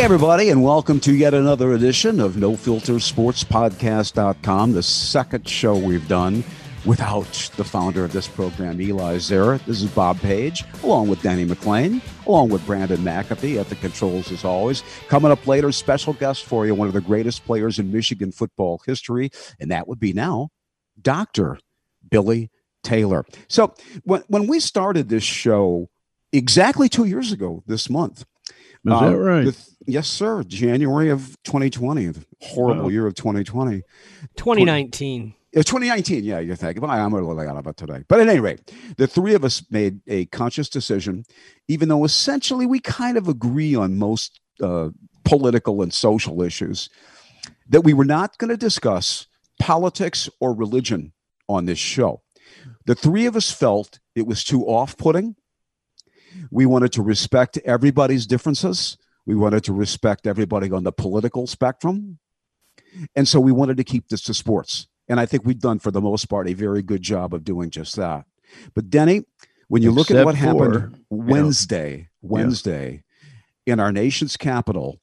Hey, everybody, and welcome to yet another edition of No Filter Sports Podcast.com, the second show we've done without the founder of this program, Eli Zaret. This is Bob Page, along with Denny McLain, along with Brandon McAfee at the controls, as always. Coming up later, special guest for you, one of the greatest players in Michigan football history, and that would be now Dr. Billy Taylor. So, when, when we started this show exactly two years ago this month, is uh, that right? The, yes, sir. January of 2020, the horrible wow. year of 2020. 2019. It's 2019, yeah, you're thinking. Well, I'm a little out about today. But at any rate, the three of us made a conscious decision, even though essentially we kind of agree on most uh, political and social issues, that we were not going to discuss politics or religion on this show. The three of us felt it was too off putting we wanted to respect everybody's differences. We wanted to respect everybody on the political spectrum. And so we wanted to keep this to sports. And I think we've done, for the most part, a very good job of doing just that. But Denny, when you Except look at what for, happened Wednesday, Wednesday yeah. in our nation's capital,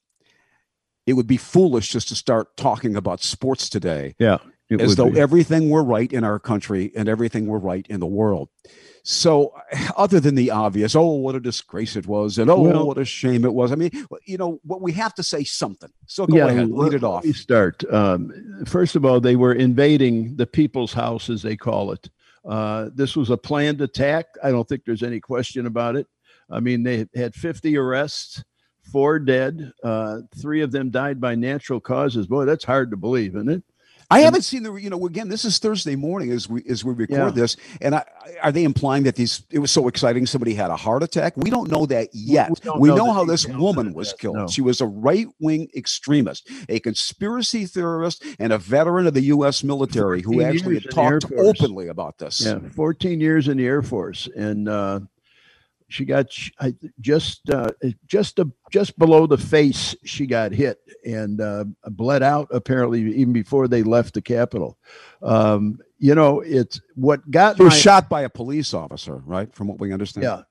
it would be foolish just to start talking about sports today. Yeah. As though be. everything were right in our country and everything were right in the world. So, other than the obvious, oh, what a disgrace it was, and oh, well, what a shame it was. I mean, you know, what we have to say something. So go yeah, ahead, lead it off. Let me start. Um, first of all, they were invading the people's house, as they call it. Uh, this was a planned attack. I don't think there's any question about it. I mean, they had 50 arrests, four dead. Uh, three of them died by natural causes. Boy, that's hard to believe, isn't it? I haven't seen the. You know, again, this is Thursday morning as we as we record yeah. this, and I, are they implying that these? It was so exciting. Somebody had a heart attack. We don't know that yet. We, we know, know how this woman was killed. No. She was a right wing extremist, a conspiracy theorist, and a veteran of the U.S. military who actually had talked openly about this. Yeah, fourteen years in the Air Force, and uh, she got just uh, just a, just below the face. She got hit and uh, bled out. Apparently, even before they left the Capitol. Um, you know, it's what got. She was my, shot by a police officer, right? From what we understand. Yeah,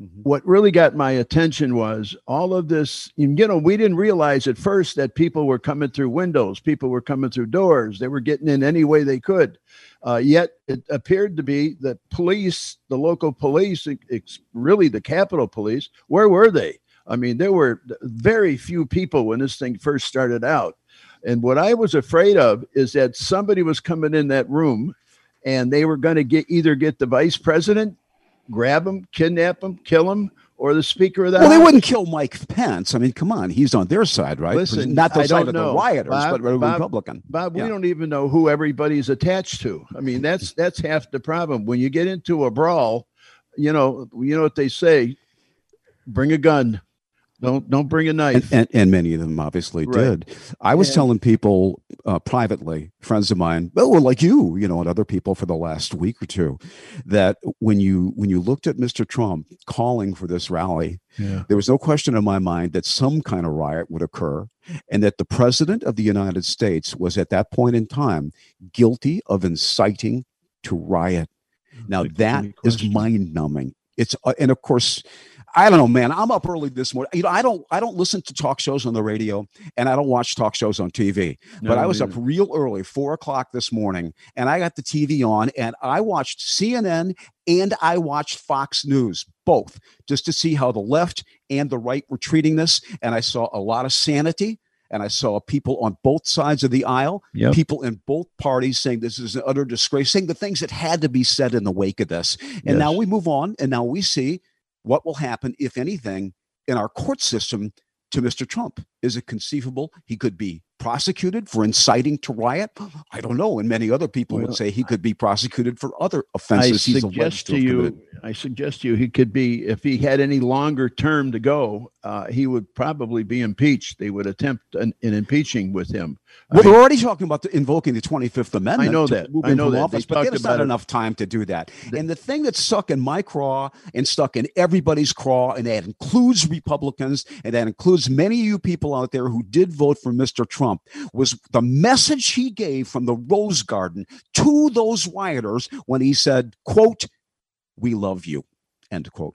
Mm-hmm. What really got my attention was all of this. You know, we didn't realize at first that people were coming through windows, people were coming through doors, they were getting in any way they could. Uh, yet it appeared to be that police, the local police, it's really the Capitol Police, where were they? I mean, there were very few people when this thing first started out. And what I was afraid of is that somebody was coming in that room and they were going to get either get the vice president grab him, kidnap him, kill him, or the Speaker of the well, House? they wouldn't kill Mike Pence. I mean, come on, he's on their side, right? Listen, not the I side of know. the rioters, Bob, but Bob, Republican. Bob, yeah. we don't even know who everybody's attached to. I mean, that's that's half the problem. When you get into a brawl, you know, you know what they say: bring a gun. Don't don't bring a knife. And, and, and many of them obviously right. did. I was and, telling people uh, privately, friends of mine, well, like you, you know, and other people for the last week or two, that when you when you looked at Mr. Trump calling for this rally, yeah. there was no question in my mind that some kind of riot would occur, and that the president of the United States was at that point in time guilty of inciting to riot. Now that is mind numbing. It's uh, and of course I don't know, man. I'm up early this morning. You know, I don't I don't listen to talk shows on the radio and I don't watch talk shows on TV. No, but I was up real early, four o'clock this morning, and I got the TV on and I watched CNN and I watched Fox News, both, just to see how the left and the right were treating this. And I saw a lot of sanity and I saw people on both sides of the aisle, yep. people in both parties saying this is an utter disgrace, saying the things that had to be said in the wake of this. And yes. now we move on, and now we see what will happen, if anything, in our court system to Mr. Trump? Is it conceivable he could be prosecuted for inciting to riot? I don't know. And many other people well, would say he could be prosecuted for other offenses. I suggest to you. I suggest to you, he could be if he had any longer term to go. Uh, he would probably be impeached. They would attempt an, an impeaching with him. Well, I mean, they're already talking about the, invoking the Twenty Fifth Amendment. I know that. I know that. Office, but there's not it. enough time to do that. The, and the thing that's stuck in my craw and stuck in everybody's craw, and that includes Republicans, and that includes many of you people out there who did vote for Mr. Trump, was the message he gave from the Rose Garden to those rioters when he said, "quote We love you." End quote.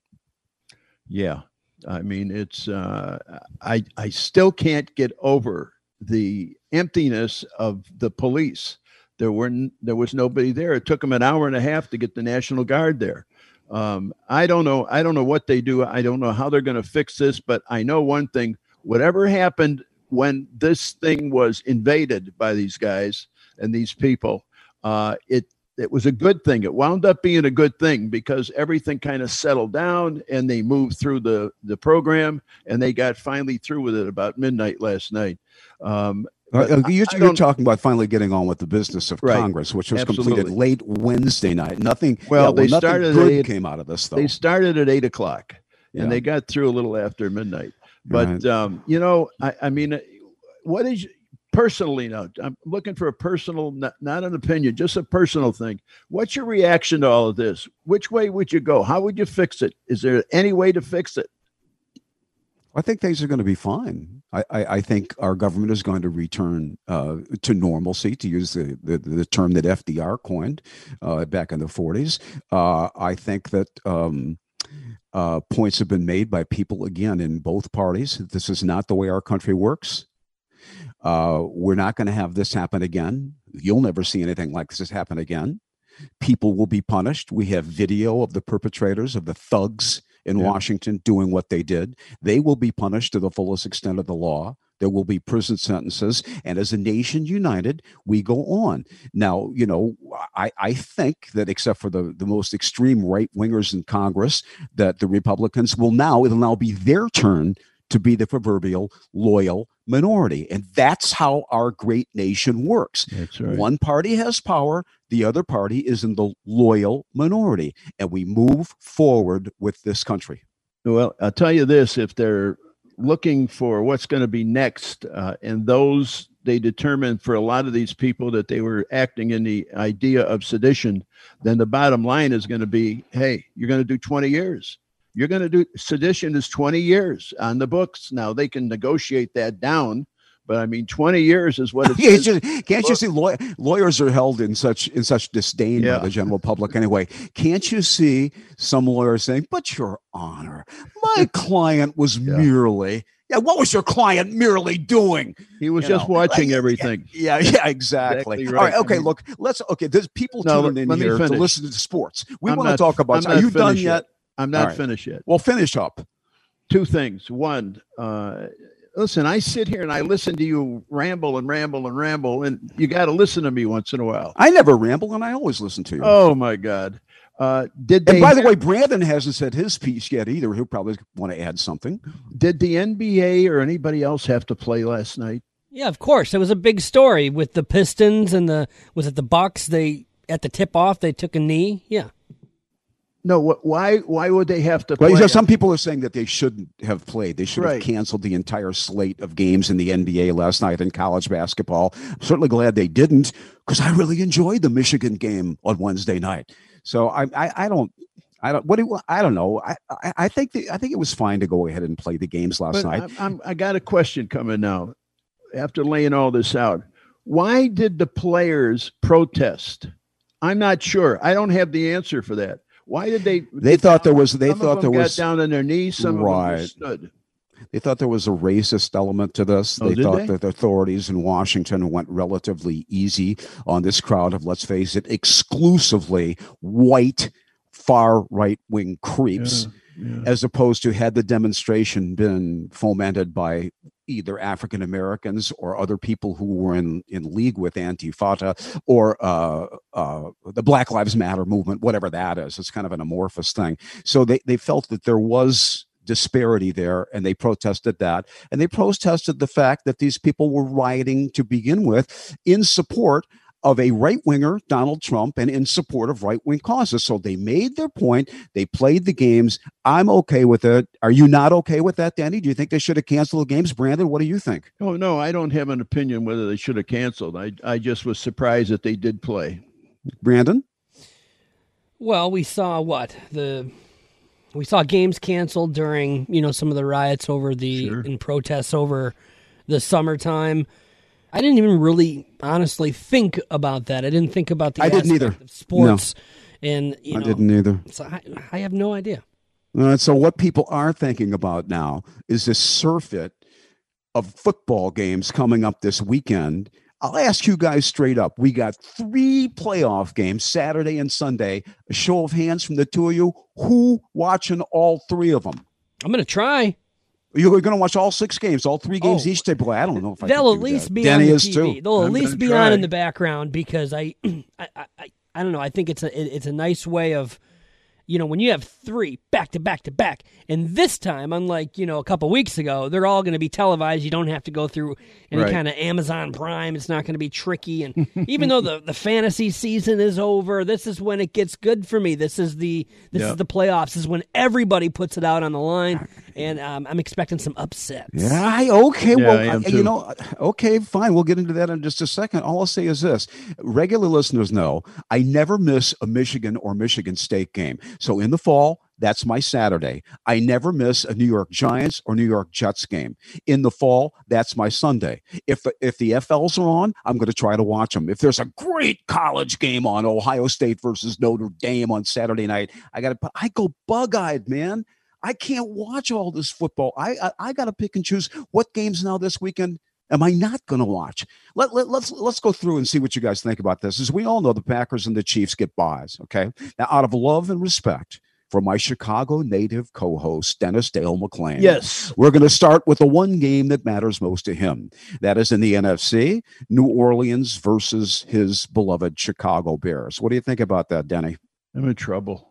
Yeah, I mean, it's uh, I I still can't get over the emptiness of the police. There were there was nobody there. It took them an hour and a half to get the National Guard there. Um, I don't know. I don't know what they do. I don't know how they're going to fix this. But I know one thing: whatever happened when this thing was invaded by these guys and these people, uh, it it was a good thing. It wound up being a good thing because everything kind of settled down and they moved through the the program and they got finally through with it about midnight last night. Um, uh, you're, you're talking about finally getting on with the business of right. Congress, which was Absolutely. completed late Wednesday night. Nothing. Well, yeah, they well, started good eight, came out of this. Though. They started at eight o'clock, and yeah. they got through a little after midnight. But right. um, you know, I, I mean, what is personally now i'm looking for a personal not, not, an opinion just a personal thing what's your reaction to all of this which way would you go how would you fix it is there any way to fix it I think things are going to be fine. I, I, I think our government is going to return uh, to normalcy, to use the, the, the, term that FDR coined uh, back in the 40s. Uh, I think that um, uh, points have been made by people, again, in both parties. This is not the way our country works. Uh, we're not going to have this happen again. You'll never see anything like this happen again. People will be punished. We have video of the perpetrators, of the thugs in yeah. Washington doing what they did. They will be punished to the fullest extent of the law. There will be prison sentences. And as a nation united, we go on. Now, you know, I, I think that except for the, the most extreme right wingers in Congress, that the Republicans will now, it'll now be their turn to be the proverbial loyal minority. And that's how our great nation works. Right. One party has power, the other party is in the loyal minority. And we move forward with this country. Well, I'll tell you this if they're looking for what's going to be next, uh, and those they determined for a lot of these people that they were acting in the idea of sedition, then the bottom line is going to be hey, you're going to do 20 years you're going to do sedition is 20 years on the books. Now they can negotiate that down, but I mean, 20 years is what it's. just, can't you see law, lawyers are held in such in such disdain yeah. by the general public anyway? Can't you see some lawyers saying, "But Your Honor, my client was yeah. merely." Yeah, what was your client merely doing? He was you just know, watching like, everything. Yeah, yeah, exactly. exactly right. All right, okay. Mm-hmm. Look, let's. Okay, there's people no, tuning in here to listen to sports. We want to talk about. Are you done yet? Yet? I'm not right. finished yet. Well, finish up. Two things. One, uh, listen, I sit here and I listen to you ramble and ramble and ramble, and you got to listen to me once in a while. I never ramble, and I always listen to you. Oh my God! Uh, did and by the way, Brandon hasn't said his piece yet either. He'll probably want to add something. Did the NBA or anybody else have to play last night? Yeah, of course. It was a big story with the Pistons and the was it the Bucks? They at the tip off they took a knee. Yeah. No, why? Why would they have to? Well, some people are saying that they shouldn't have played. They should right. have canceled the entire slate of games in the NBA last night in college basketball. I'm certainly glad they didn't because I really enjoyed the Michigan game on Wednesday night. So I, I, I don't. I don't. What do I don't know. I, I, I think the, I think it was fine to go ahead and play the games last but night. I'm, I'm, I got a question coming now. After laying all this out, why did the players protest? I'm not sure. I don't have the answer for that. Why did they? They thought there was. They thought there was down on their knees. Some right. of them stood. They thought there was a racist element to this. Oh, they thought they? that the authorities in Washington went relatively easy on this crowd of, let's face it, exclusively white far right wing creeps. Yeah yeah. as opposed to had the demonstration been fomented by either African Americans or other people who were in, in league with Antifada or uh, uh, the Black Lives Matter movement, whatever that is. It's kind of an amorphous thing. So they, they felt that there was disparity there and they protested that and they protested the fact that these people were rioting to begin with in support of a right winger, Donald Trump, and in support of right wing causes. So they made their point. They played the games. I'm okay with it. Are you not okay with that, Danny? Do you think they should have canceled the games? Brandon, what do you think? Oh, no, I don't have an opinion whether they should have canceled. I, I just was surprised that they did play. Brandon? Well, we saw what? The we saw games canceled during, you know, some of the riots over the sure. in protests over the summertime. I didn't even really honestly think about that. I didn't think about the I didn't either. sports. No. And you know, I didn't either. So I, I have no idea. Uh, so what people are thinking about now is this surfeit of football games coming up this weekend. I'll ask you guys straight up. We got three playoff games, Saturday and Sunday. A show of hands from the two of you. Who watching all three of them? I'm going to try. You're going to watch all six games, all three games oh, each day. Boy, I don't know if they'll at least that. be Danny on the TV. Too. They'll at I'm least be try. on in the background because I, I, I, I don't know. I think it's a it's a nice way of you know, when you have three back to back to back, and this time, unlike, you know, a couple weeks ago, they're all going to be televised. You don't have to go through any right. kind of Amazon Prime. It's not going to be tricky. And even though the, the fantasy season is over, this is when it gets good for me. This is the this yep. is the playoffs. This is when everybody puts it out on the line and um, I'm expecting some upsets. Yeah, I, okay. Yeah, well, I you know, okay, fine. We'll get into that in just a second. All I'll say is this: regular listeners know I never miss a Michigan or Michigan State game. So in the fall, that's my Saturday. I never miss a New York Giants or New York Jets game. In the fall, that's my Sunday. If if the FLs are on, I'm going to try to watch them. If there's a great college game on Ohio State versus Notre Dame on Saturday night, I got to I go bug-eyed, man. I can't watch all this football. I I, I got to pick and choose what games now this weekend am I not going to watch? Let, let, let's let's go through and see what you guys think about this. As we all know, the Packers and the Chiefs get buys. Okay, now out of love and respect for my Chicago native co-host Dennis Dale McLain. Yes, we're going to start with the one game that matters most to him. That is in the NFC, New Orleans versus his beloved Chicago Bears. What do you think about that, Denny? I'm in trouble.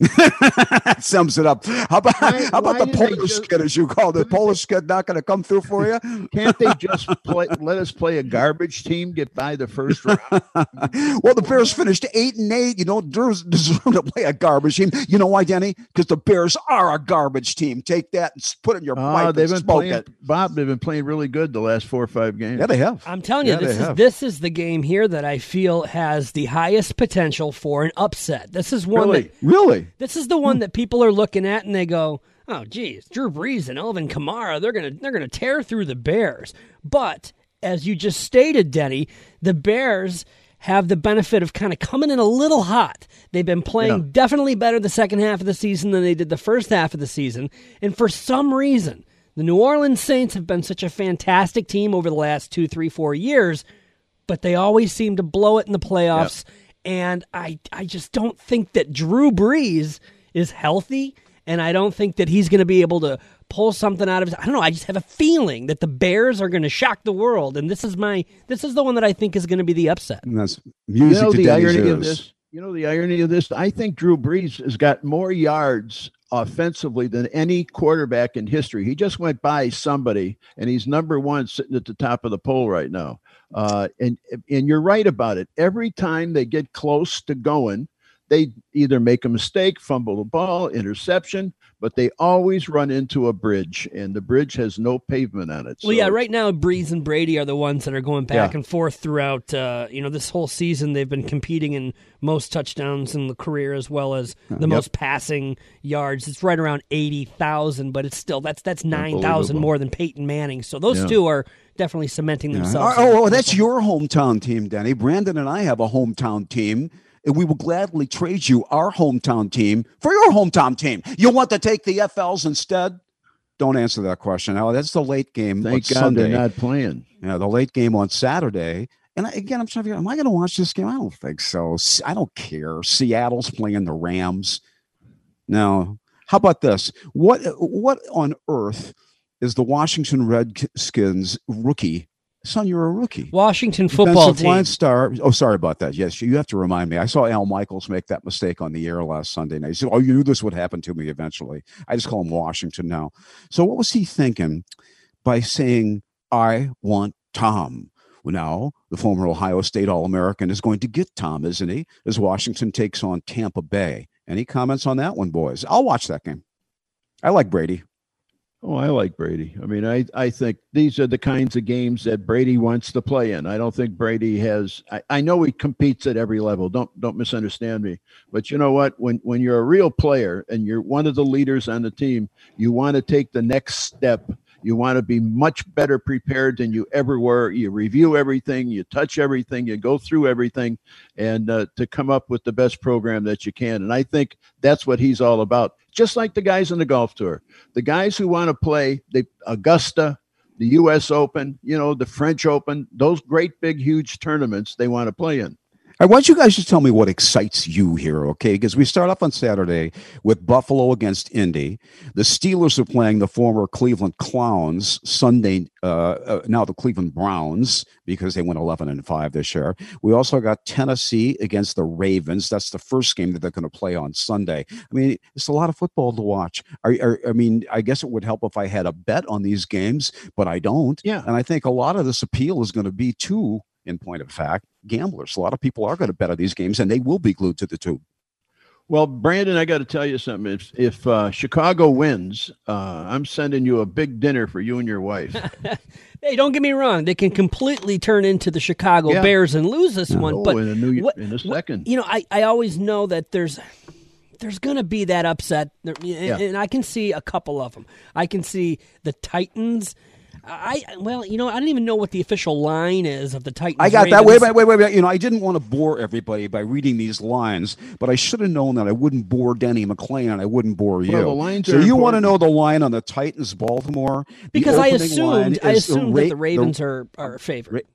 sums it up. How about why, how about the Polish just, kid, as you call it? The Polish kid not going to come through for you? Can't they just play, let us play a garbage team, get by the first round? well, the Bears finished eight and eight. You don't deserve to play a garbage team. You know why, Denny? Because the Bears are a garbage team. Take that and put it in your uh, pipe. They've been playing, it. Bob. They've been playing really good the last four or five games. Yeah, they have. I'm telling you, yeah, this is have. this is the game here that I feel has the highest potential for an upset. This is one really? that really this is the one that people are looking at and they go, "Oh, geez, Drew Brees and Alvin Kamara, they're gonna they're gonna tear through the Bears." But as you just stated, Denny, the Bears have the benefit of kind of coming in a little hot. They've been playing yeah. definitely better the second half of the season than they did the first half of the season, and for some reason, the New Orleans Saints have been such a fantastic team over the last two, three, four years, but they always seem to blow it in the playoffs. Yep and I I just don't think that Drew Brees is healthy, and I don't think that he's going to be able to pull something out of his. I don't know. I just have a feeling that the Bears are going to shock the world, and this is my this is the one that I think is going to be the upset. And that's music you know, the irony ears. of this. You know the irony of this. I think Drew Brees has got more yards offensively than any quarterback in history. He just went by somebody, and he's number one sitting at the top of the poll right now. Uh, and and you're right about it. Every time they get close to going, they either make a mistake, fumble the ball, interception, but they always run into a bridge, and the bridge has no pavement on it. So. Well, yeah, right now Brees and Brady are the ones that are going back yeah. and forth throughout. Uh, you know, this whole season they've been competing in most touchdowns in the career as well as the yep. most passing yards. It's right around eighty thousand, but it's still that's that's nine thousand more than Peyton Manning. So those yeah. two are definitely cementing themselves. Yeah. Oh, oh, that's your hometown team, Danny. Brandon and I have a hometown team. And we will gladly trade you our hometown team for your hometown team. You want to take the FLs instead? Don't answer that question. Oh, that's the late game. Thank God Sunday. they're not playing. Yeah, the late game on Saturday. And again, I'm trying to figure, am I going to watch this game? I don't think so. I don't care. Seattle's playing the Rams. No. How about this? What what on earth is the Washington Redskins rookie. Son, you're a rookie. Washington football team. Line star. Oh, sorry about that. Yes, you have to remind me. I saw Al Michaels make that mistake on the air last Sunday night. He said, "Oh, you knew this would happen to me eventually." I just call him Washington now. So, what was he thinking by saying, "I want Tom"? Well, now, the former Ohio State All American is going to get Tom, isn't he? As Washington takes on Tampa Bay. Any comments on that one, boys? I'll watch that game. I like Brady. Oh, I like Brady. I mean, I, I think these are the kinds of games that Brady wants to play in. I don't think Brady has I, I know he competes at every level. Don't don't misunderstand me. But you know what? When when you're a real player and you're one of the leaders on the team, you want to take the next step You want to be much better prepared than you ever were. You review everything, you touch everything, you go through everything, and uh, to come up with the best program that you can. And I think that's what he's all about. Just like the guys on the golf tour, the guys who want to play the Augusta, the U.S. Open, you know, the French Open, those great big huge tournaments they want to play in. I want you guys to tell me what excites you here, okay? Because we start off on Saturday with Buffalo against Indy. The Steelers are playing the former Cleveland Clowns Sunday. Uh, uh, now the Cleveland Browns because they went eleven and five this year. We also got Tennessee against the Ravens. That's the first game that they're going to play on Sunday. I mean, it's a lot of football to watch. I, I, I mean, I guess it would help if I had a bet on these games, but I don't. Yeah, and I think a lot of this appeal is going to be to in point of fact, gamblers. A lot of people are going to bet on these games, and they will be glued to the tube. Well, Brandon, I got to tell you something. If if uh, Chicago wins, uh, I'm sending you a big dinner for you and your wife. hey, don't get me wrong; they can completely turn into the Chicago yeah. Bears and lose this one. Oh, but in a, new, what, in a second, what, you know, I, I always know that there's there's going to be that upset, and, yeah. and I can see a couple of them. I can see the Titans I well, you know, I don't even know what the official line is of the Titans. I got that. Wait, wait, wait, wait, wait. You know, I didn't want to bore everybody by reading these lines, but I should have known that I wouldn't bore Denny McLain and I wouldn't bore you. Well, the lines so you want to know the line on the Titans Baltimore? Because I assumed I assumed the ra- that the Ravens the, are are favorite.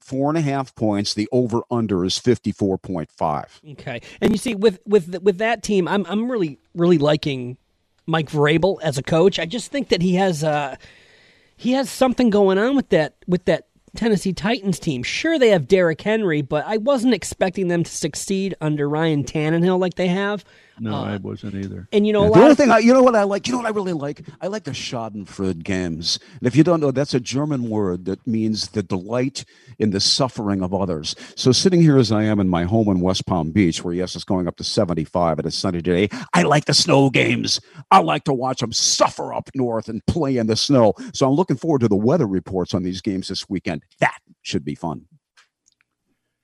Four and a half points. The over under is fifty four point five. Okay, and you see with with with that team, I'm I'm really really liking Mike Vrabel as a coach. I just think that he has. Uh, he has something going on with that with that Tennessee Titans team. Sure, they have Derrick Henry, but I wasn't expecting them to succeed under Ryan Tannehill like they have. No, uh, I wasn't either. And you know, yeah, the only thing I, you know what I like, you know what I really like, I like the Schadenfreude games. And if you don't know, that's a German word that means the delight in the suffering of others. So sitting here as I am in my home in West Palm Beach, where yes, it's going up to seventy-five and it's sunny today, I like the snow games. I like to watch them suffer up north and play in the snow. So I'm looking forward to the weather reports on these games this weekend. That should be fun.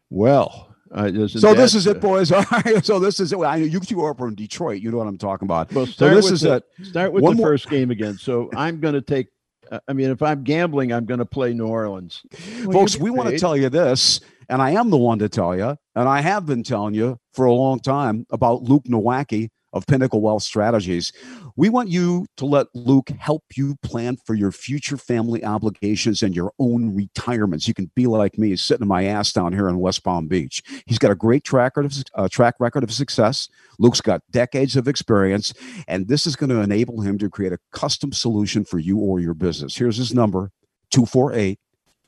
Well, uh, so this is it, boys. All right. So this is it. I know you two are from Detroit. You know what I'm talking about. Well, so this is the, it. Start with the more. first game again. So I'm going to take. Uh, I mean, if I'm gambling, I'm going to play New Orleans. Well, Folks, we want to tell you this, and I am the one to tell you, and I have been telling you for a long time about Luke Nowacki of Pinnacle Wealth Strategies. We want you to let Luke help you plan for your future family obligations and your own retirements. You can be like me, sitting in my ass down here in West Palm Beach. He's got a great track record of, uh, track record of success. Luke's got decades of experience, and this is going to enable him to create a custom solution for you or your business. Here's his number 248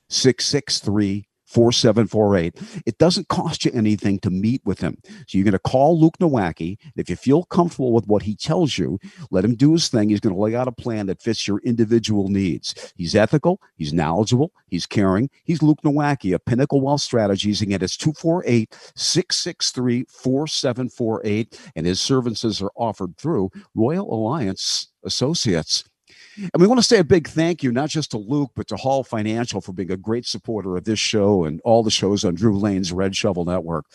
663 4748. It doesn't cost you anything to meet with him. So you're going to call Luke Nowacki. If you feel comfortable with what he tells you, let him do his thing. He's going to lay out a plan that fits your individual needs. He's ethical, he's knowledgeable, he's caring. He's Luke Nowacki of Pinnacle Wealth Strategies. Again, it's 248 663 4748. And his services are offered through Royal Alliance Associates. And we want to say a big thank you, not just to Luke, but to Hall Financial for being a great supporter of this show and all the shows on Drew Lane's Red Shovel Network.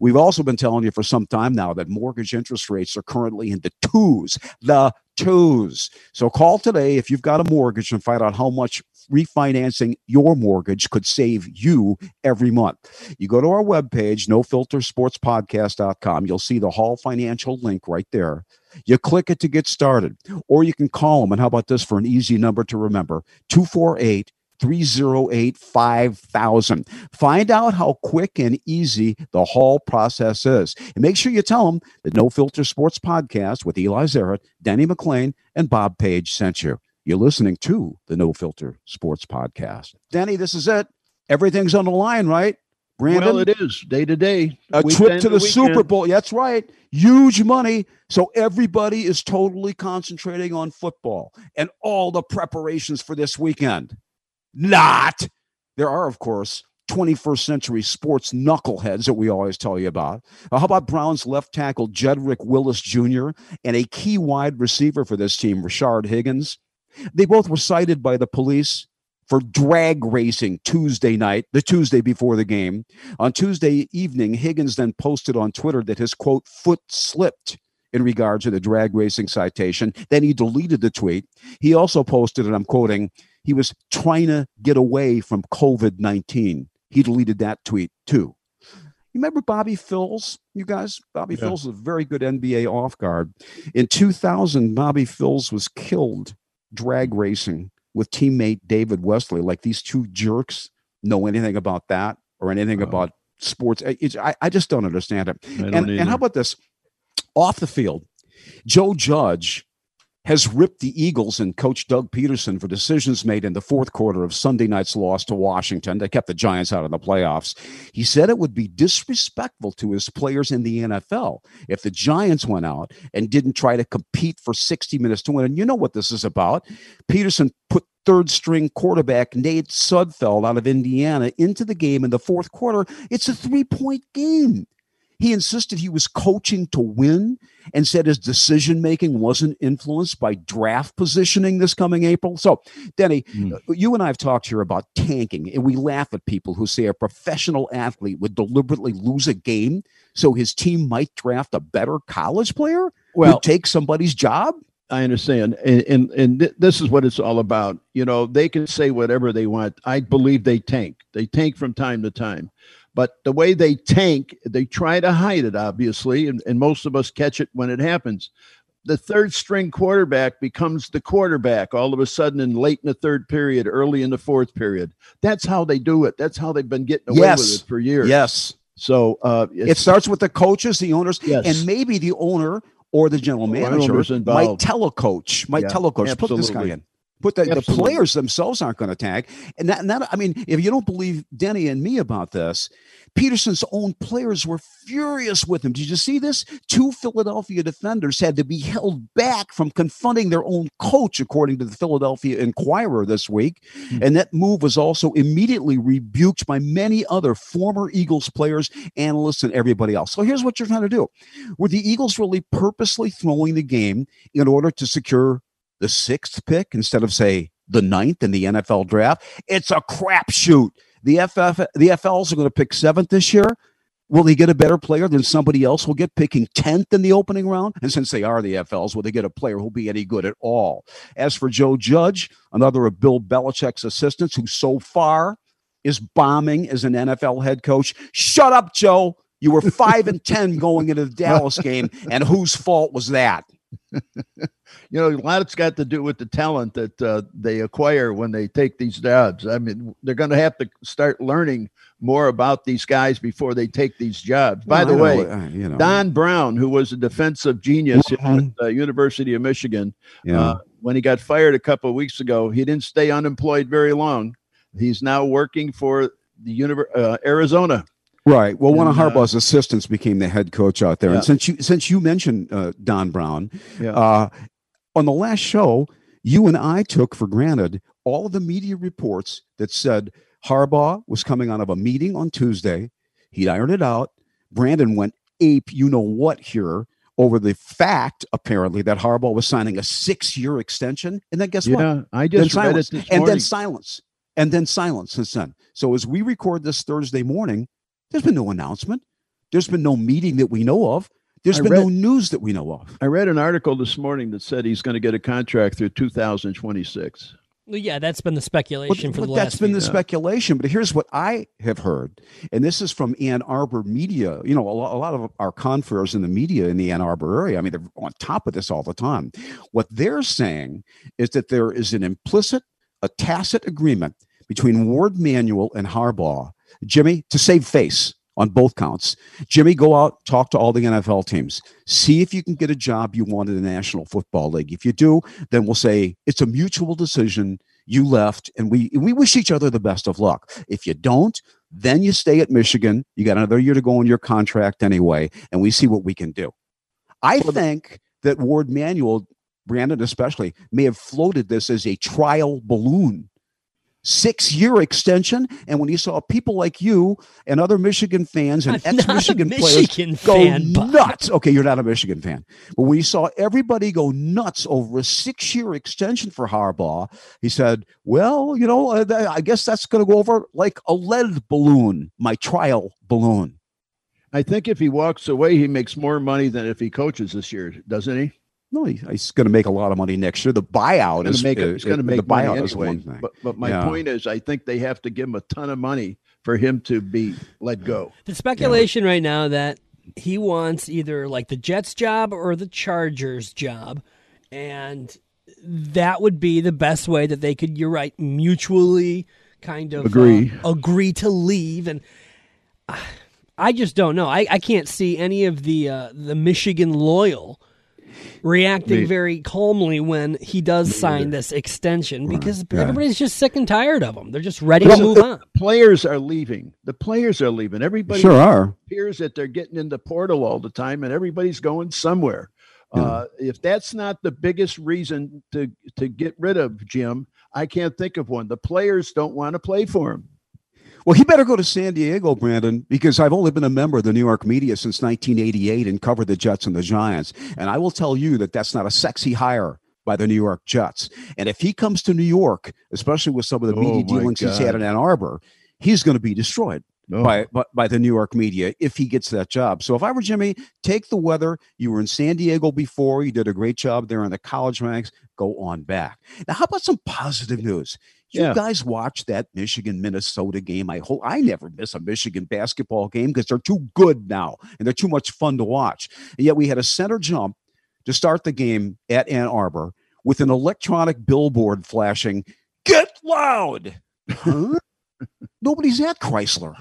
We've also been telling you for some time now that mortgage interest rates are currently in the twos, the twos. So call today if you've got a mortgage and find out how much refinancing your mortgage could save you every month. You go to our webpage, nofiltersportspodcast.com. You'll see the Hall Financial link right there. You click it to get started, or you can call them. And how about this for an easy number to remember 248 308 5000. Find out how quick and easy the Hall process is. And make sure you tell them that No Filter Sports Podcast with Eli Zaret, Denny McLain, and Bob Page sent you. You're listening to the No Filter Sports Podcast. Danny, this is it. Everything's on the line, right? Brandon? Well, it is day to day. A trip to the Super Bowl. That's right. Huge money. So everybody is totally concentrating on football and all the preparations for this weekend. Not. There are, of course, 21st century sports knuckleheads that we always tell you about. Uh, how about Browns left tackle Jedrick Willis Jr. and a key wide receiver for this team, Rashard Higgins? They both were cited by the police for drag racing Tuesday night, the Tuesday before the game. On Tuesday evening, Higgins then posted on Twitter that his quote, foot slipped in regard to the drag racing citation. Then he deleted the tweet. He also posted, and I'm quoting, he was trying to get away from COVID 19. He deleted that tweet too. You remember Bobby Phills, you guys? Bobby yeah. Phills is a very good NBA off guard. In 2000, Bobby Phills was killed drag racing with teammate David Wesley. Like these two jerks know anything about that or anything oh. about sports. I, I just don't understand it. And, and how about this? Off the field, Joe Judge has ripped the Eagles and coach Doug Pederson for decisions made in the fourth quarter of Sunday night's loss to Washington that kept the Giants out of the playoffs. He said it would be disrespectful to his players in the NFL if the Giants went out and didn't try to compete for 60 minutes to win. And you know what this is about. Pederson put third string quarterback Nate Sudfeld out of Indiana into the game in the fourth quarter. It's a three point game. He insisted he was coaching to win and said his decision making wasn't influenced by draft positioning this coming April. So, Denny, mm. you and I have talked here about tanking, and we laugh at people who say a professional athlete would deliberately lose a game so his team might draft a better college player. Well, take somebody's job. I understand, and and, and th- this is what it's all about. You know, they can say whatever they want. I believe they tank. They tank from time to time. But the way they tank, they try to hide it, obviously, and, and most of us catch it when it happens. The third string quarterback becomes the quarterback all of a sudden in late in the third period, early in the fourth period. That's how they do it. That's how they've been getting away yes. with it for years. Yes. So uh, it starts with the coaches, the owners, yes. and maybe the owner or the general manager might tell a coach, might yeah, tell a coach, put this guy in. Put the, the players themselves aren't going to tag. And that, and that, I mean, if you don't believe Denny and me about this, Pederson's own players were furious with him. Did you see this? Two Philadelphia defenders had to be held back from confronting their own coach, according to the Philadelphia Inquirer this week. Mm-hmm. And that move was also immediately rebuked by many other former Eagles players, analysts, and everybody else. So here's what you're trying to do. Were the Eagles really purposely throwing the game in order to secure the sixth pick instead of, say, the ninth in the NFL draft? It's a crapshoot. The FF, the FLs are going to pick seventh this year. Will they get a better player than somebody else will get picking 10th in the opening round? And since they are the FLs, will they get a player who'll be any good at all? As for Joe Judge, another of Bill Belichick's assistants who so far is bombing as an NFL head coach, shut up, Joe. You were 5 and 10 going into the Dallas game, and whose fault was that? You know, a lot of it's got to do with the talent that uh, they acquire when they take these jobs. I mean, they're going to have to start learning more about these guys before they take these jobs. By well, the way, uh, you know. Don Brown, who was a defensive genius mm-hmm. at the University of Michigan, yeah. uh, when he got fired a couple of weeks ago, he didn't stay unemployed very long. He's now working for the Univer- uh, Arizona Right. Well, and, one of uh, Harbaugh's uh, assistants became the head coach out there, yeah. and since you since you mentioned uh, Don Brown, yeah. uh, on the last show, you and I took for granted all of the media reports that said Harbaugh was coming out of a meeting on Tuesday. He'd ironed it out. Brandon went ape, you know what, here over the fact, apparently, that Harbaugh was signing a six-year extension, and then guess yeah, what? I just then read silence. it, and then silence, and then silence since then. So as we record this Thursday morning, there's been no announcement. There's been no meeting that we know of. There's I been read, no news that we know of. I read an article this morning that said he's going to get a contract through 2026. Well, yeah, that's been the speculation but, for but the last. That's been the years. speculation. But here's what I have heard, and this is from Ann Arbor media. You know, a lot, a lot of our conferers in the media in the Ann Arbor area. I mean, they're on top of this all the time. What they're saying is that there is an implicit, a tacit agreement between Warde Manuel and Harbaugh Jimmy, to save face on both counts. Jimmy, go out, talk to all the NFL teams. See if you can get a job you want in the National Football League. If you do, then we'll say it's a mutual decision. You left, and we we wish each other the best of luck. If you don't, then you stay at Michigan. You got another year to go on your contract anyway, and we see what we can do. I think that Warde Manuel, Brandon especially, may have floated this as a trial balloon six year extension. And when he saw people like you and other Michigan fans and ex Michigan players go fan, nuts. Okay, you're not a Michigan fan. But when he saw everybody go nuts over a six year extension for Harbaugh, he said, Well, you know, uh, I guess that's going to go over like a lead balloon, my trial balloon. I think if he walks away, he makes more money than if he coaches this year, doesn't he? No, he, he's going to make a lot of money next year. The buyout is make, uh, he's going to make the buyout money is one thing. But, but my Yeah. point is, I think they have to give him a ton of money for him to be let go. The speculation right now that he wants either like the Jets job or the Chargers job, and that would be the best way that they could. You're right, mutually kind of Agree. uh, agree to leave, and uh, I just don't know. I, I can't see any of the uh, the Michigan loyal reacting Me- very calmly when he does sign this extension because everybody's just sick and tired of him. They're just ready to move the on. Players are leaving. The players are leaving. Everybody Sure are. appears that they're getting in the portal all the time, and everybody's going somewhere. Uh, if that's not the biggest reason to to get rid of Jim, I can't think of one. The players don't want to play for him. Well, he better go to San Diego, Brandon, because I've only been a member of the New York media since 1988 and covered the Jets and the Giants. And I will tell you that that's not a sexy hire by the New York Jets. And if he comes to New York, especially with some of the Oh, media dealings he's had in Ann Arbor, he's going to be destroyed. Oh. by, by by the New York media if he gets that job. So if I were Jimmy, take the weather. You were in San Diego before. You did a great job there in the college ranks. Go on back. Now, how about some positive news? You Yeah. guys watch that Michigan Minnesota game. I hope I never miss a Michigan basketball game because they're too good now and they're too much fun to watch. And yet we had a center jump to start the game at Ann Arbor with an electronic billboard flashing, "Get loud." Huh? Nobody's at Crisler.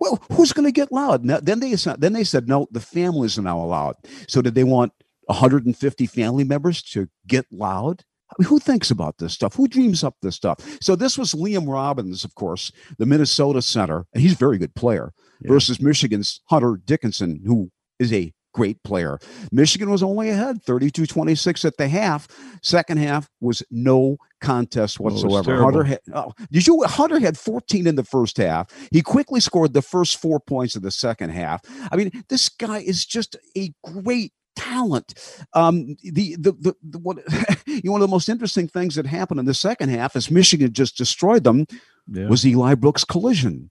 Well, who's going to get loud? Now, then they then they said no, the families are now allowed. So did they want 150 family members to get loud? I mean, who thinks about this stuff? Who dreams up this stuff? So this was Liam Robbins, of course, the Minnesota center, and he's a very good player, Yeah. versus Michigan's Hunter Dickinson, who is a great player. Michigan was only ahead 32-26 at the half. Second half was no contest Oh, whatsoever. terrible. Hunter had oh, did you Hunter had 14 in the first half. He quickly scored the first 4 points of the second half. I mean, this guy is just a great talent. Um, the, the, the, the what, you know, one of the most interesting things that happened in the second half is Michigan just destroyed them Yeah. was Eli Brooks' collision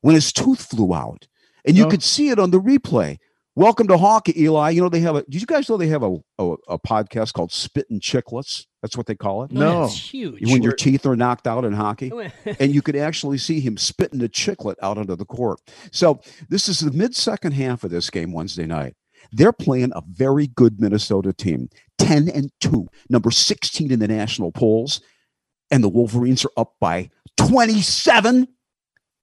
when his tooth flew out. And you Oh. could see it on the replay. Welcome to hockey, Eli. You know, they have a, did you guys know they have a, a, a podcast called Spittin' Chiclets? That's what they call it. No. it's huge. When your teeth are knocked out in hockey Oh, and you could actually see him spitting a chiclet out onto the court. So this is the mid second half of this game Wednesday night. They're playing a very good Minnesota team, 10 and 2, number 16 in the national polls, and the Wolverines are up by 27.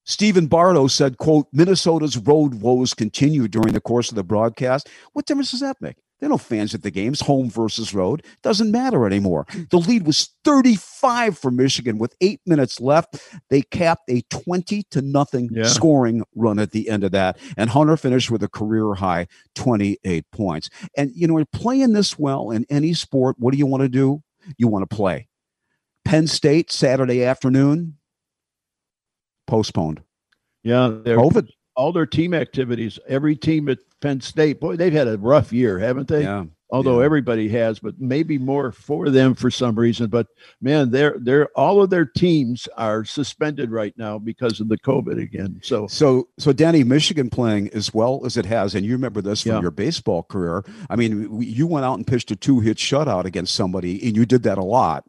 Stephen Bardo said, quote, Minnesota's road woes continue during the course of the broadcast. What difference does that make? There are no fans at the games, home versus road. Doesn't matter anymore. The lead was 35 for Michigan with eight minutes left. They capped a 20 to nothing Yeah. scoring run at the end of that. And Hunter finished with a career high 28 points. And, you know, playing this well in any sport, what do you want to do? You want to play. Penn State, Saturday afternoon, postponed. Yeah, they're, COVID. All their team activities, every team at Penn State, boy, they've had a rough year, haven't they? Yeah. Although yeah. everybody has, but maybe more for them for some reason. But man, they're they're all of their teams are suspended right now because of the COVID again. So So, so Danny, Michigan playing as well as it has, and you remember this from Yeah. your baseball career. I mean, w- you went out and pitched a two-hit shutout against somebody, and you did that a lot.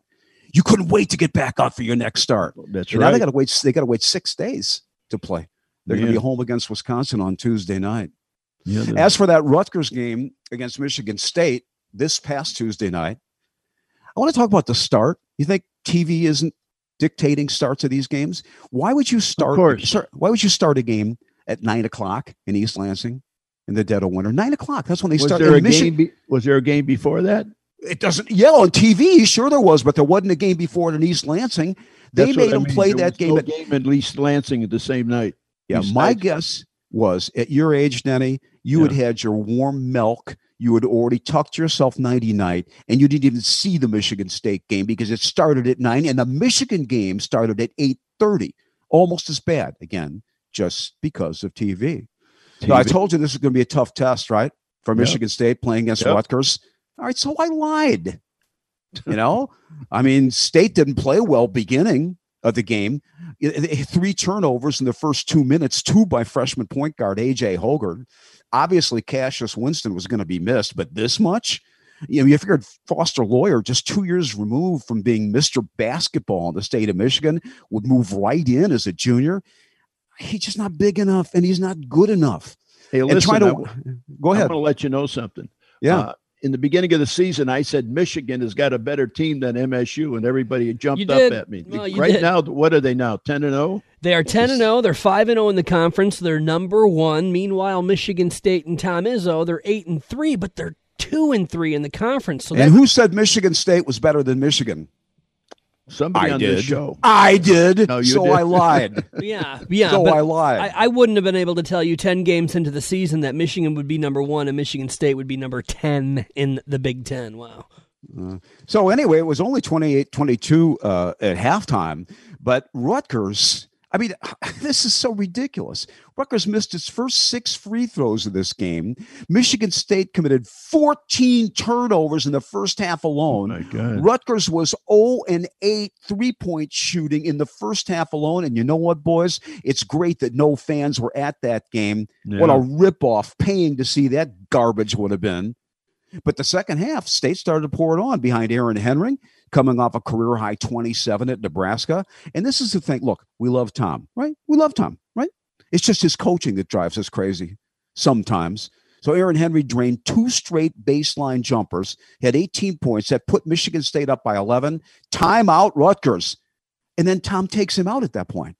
You couldn't wait to get back out for your next start. that's And Now they got to wait. They got to wait six days to play. They're going to be home against Wisconsin on Tuesday night. Yeah, As for that Rutgers game against Michigan State this past Tuesday night, I want to talk about the start. You think TV isn't dictating starts of these games? Why would you start? why would you start a game at nine o'clock in East Lansing in the dead of winter? Nine o'clock. That's when they was start. there game? Be, was there a game before that? It doesn't. Yeah, on TV, sure there was, but there wasn't a game before it in East Lansing. They That's made I them mean. play There that game no at game at least Lansing at the same night. Yeah, East my guess was at your age, Denny, you had had your warm milk. You had already tucked yourself nighty night, and you didn't even see the Michigan State game because it started at nine, and the Michigan game started at eight thirty. Almost as bad again, just because of TV. So I told you this is going to be a tough test, right? For Yep. Michigan State playing against Yep. Rutgers. All right, so I lied. You know, I mean, State didn't play well beginning of the game. I- I- Three turnovers in the first two minutes, two by freshman point guard AJ Hogan. Obviously, Cassius Winston was going to be missed, but this much? You know, you figured Foster Loyer, just two years removed from being Mr. Basketball in the state of Michigan, would move right in as a junior. He's just not big enough and he's not good enough. Hey, listen, to, go ahead. I'm going to let you know something. Yeah. Uh, in the beginning of the season, I said Michigan has got a better team than MSU, and everybody jumped up at me. Well, right did. now, what are they now? Ten and zero. Oh? They are ten and zero. Oh. They're five and zero oh in the conference. They're number one. Meanwhile, Michigan State and Tom Izzo, they're eight and three, but they're two and three in the conference. So and who said Michigan State was better than Michigan? Somebody I on did. this show. I did. No, you so did. I lied. yeah, yeah. So I lied. I, I, wouldn't have been able to tell you ten games into the season that Michigan would be number one and Michigan State would be number ten in the Big Ten. Wow. Uh, so anyway, it was only 28-22 uh, at halftime, but Rutgers I mean, this is so ridiculous. Rutgers missed its first six free throws of this game. Michigan State committed 14 turnovers in the first half alone. Oh Rutgers was 0 and 8 three point shooting in the first half alone. And you know what, boys? It's great that no fans were at that game. Yeah. What a ripoff paying to see that garbage would have been. But the second half, State started to pour it on behind Aaron Henry coming off a career high 27 at Nebraska. And this is the thing look, we love Tom, right? We love Tom, right? It's just his coaching that drives us crazy sometimes. So Aaron Henry drained two straight baseline jumpers, had 18 points that put Michigan State up by 11. Timeout, Rutgers. And then Tom takes him out at that point.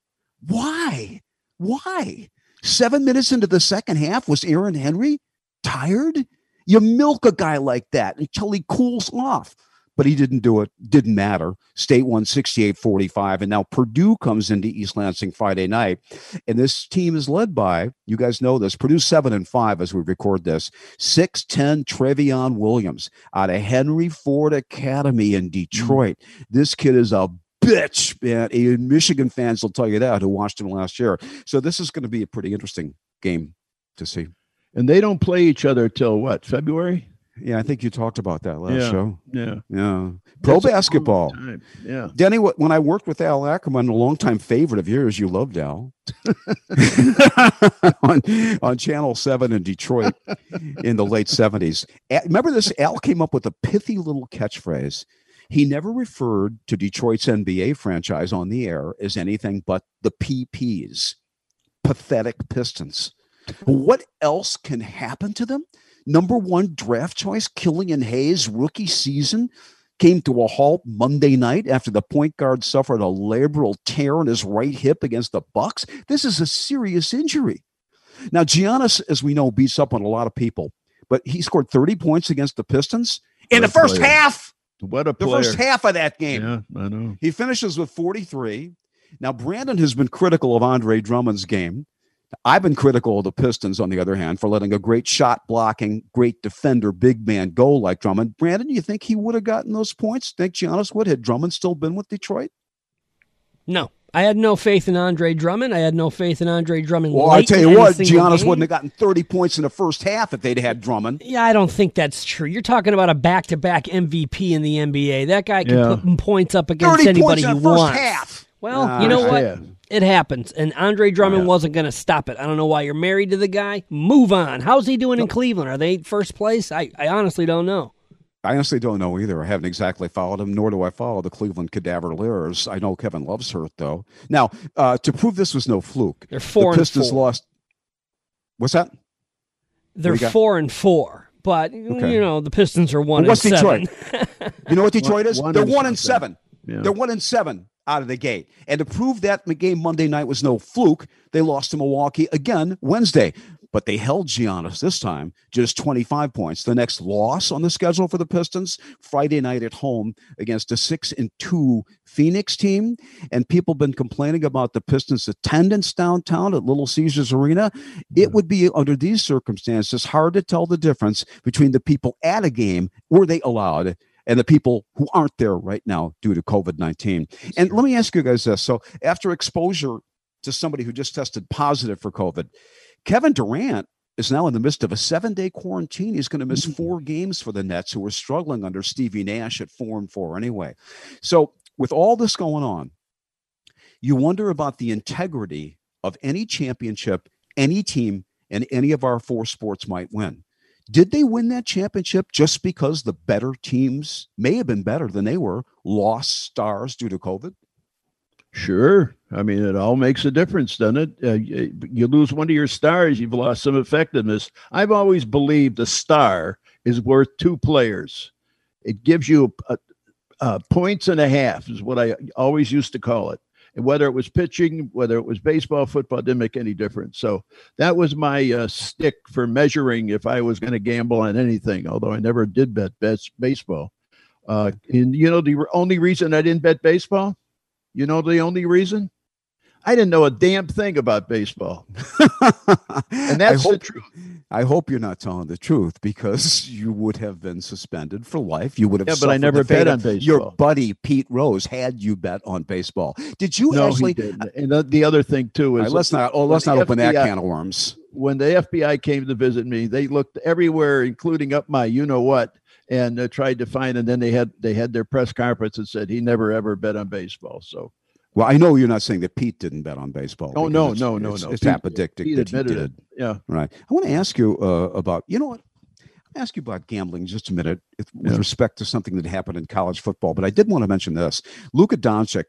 Why? Why? Seven minutes into the second half, was Aaron Henry tired? You milk a guy like that until he cools off but he didn't do it. Didn't matter. State won 68 45. And now Purdue comes into East Lansing Friday night. And this team is led by, you guys know this, Purdue 7 and 5 as we record this, 6'10 Trevion Williams out of Henry Ford Academy in Detroit. This kid is a bitch, man. And Michigan fans will tell you that who watched him last year. So this is going to be a pretty interesting game to see. And they don't play each other till what, February? Yeah, I think you talked about that last yeah, show. Yeah. Yeah. Pro That's basketball. Yeah. Denny, when I worked with Al Ackerman, a longtime favorite of yours, you loved Al on, on Channel 7 in Detroit in the late 70s. Remember this? Al came up with a pithy little catchphrase. He never referred to Detroit's NBA franchise on the air as anything but the PPs, pathetic Pistons. What else can happen to them? number one draft choice, Killian Hayes, rookie season, came to a halt Monday night after the point guard suffered a labral tear in his right hip against the Bucks. This is a serious injury. Now, Giannis, as we know, beats up on a lot of people, but he scored 30 points against the Pistons in what the first player. half. What a player. The first half of that game. Yeah, I know. He finishes with 43. Now, Brandon has been critical of Andre Drummond's game. I've been critical of the Pistons, on the other hand, for letting a great shot blocking, great defender, big man go like Drummond. Brandon, you think he would have gotten those points? Think Giannis would? Had Drummond still been with Detroit? No. I had no faith in Andre Drummond. I had no faith in Andre Drummond. Well, I tell you what, Giannis game. wouldn't have gotten 30 points in the first half if they'd had Drummond. Yeah, I don't think that's true. You're talking about a back-to-back MVP in the NBA. That guy can yeah. put points up against anybody he wants. Half. Well, uh, you know what? It happens, and Andre Drummond yeah. wasn't going to stop it. I don't know why you're married to the guy. Move on. How's he doing in Cleveland? Are they first place? I, I honestly don't know. I honestly don't know either. I haven't exactly followed him, nor do I follow the Cleveland Cadaver Cadaverliers. I know Kevin Love's hurt though. Now, uh, to prove this was no fluke, they're four the Pistons and four. lost. What's that? They're four and four, but okay. you know the Pistons are one. Well, what's and Detroit? you know what Detroit is? One they're one and seven. Yeah. They're one and seven out of the gate. And to prove that the game Monday night was no fluke, they lost to Milwaukee again Wednesday. But they held Giannis this time just 25 points. The next loss on the schedule for the Pistons Friday night at home against a six and two Phoenix team. And people have been complaining about the Pistons' attendance downtown at Little Caesars Arena. It would be under these circumstances hard to tell the difference between the people at a game were they allowed and the people who aren't there right now due to COVID 19. And let me ask you guys this. So, after exposure to somebody who just tested positive for COVID, Kevin Durant is now in the midst of a seven day quarantine. He's going to miss mm. four games for the Nets, who are struggling under Stevie Nash at four and four anyway. So, with all this going on, you wonder about the integrity of any championship, any team, and any of our four sports might win. Did they win that championship just because the better teams may have been better than they were, lost stars due to COVID? Sure. I mean, it all makes a difference, doesn't it? Uh, you lose one of your stars, you've lost some effectiveness. I've always believed a star is worth two players. It gives you a, a, points and a half, is what I always used to call it. And whether it was pitching, whether it was baseball, football, didn't make any difference. So that was my uh, stick for measuring if I was going to gamble on anything, although I never did bet best baseball. Uh, and you know, the only reason I didn't bet baseball, you know, the only reason I didn't know a damn thing about baseball. and that's hope, the truth. I hope you're not telling the truth because you would have been suspended for life. You would have. Yeah, but I never bet on baseball. Your buddy Pete Rose had you bet on baseball. Did you no, actually? And the other thing too is right, let's not. Oh, let's not open FBI, that can of worms. When the FBI came to visit me, they looked everywhere, including up my you know what, and uh, tried to find. And then they had they had their press conference and said he never ever bet on baseball. So well, I know you're not saying that Pete didn't bet on baseball. Oh no, no, no, it's, no. It's apodictic Pete that he did. It. Yeah, right. I want to ask you uh, about. You know what? I'll ask you about gambling just a minute with yeah. respect to something that happened in college football. But I did want to mention this: Luka Doncic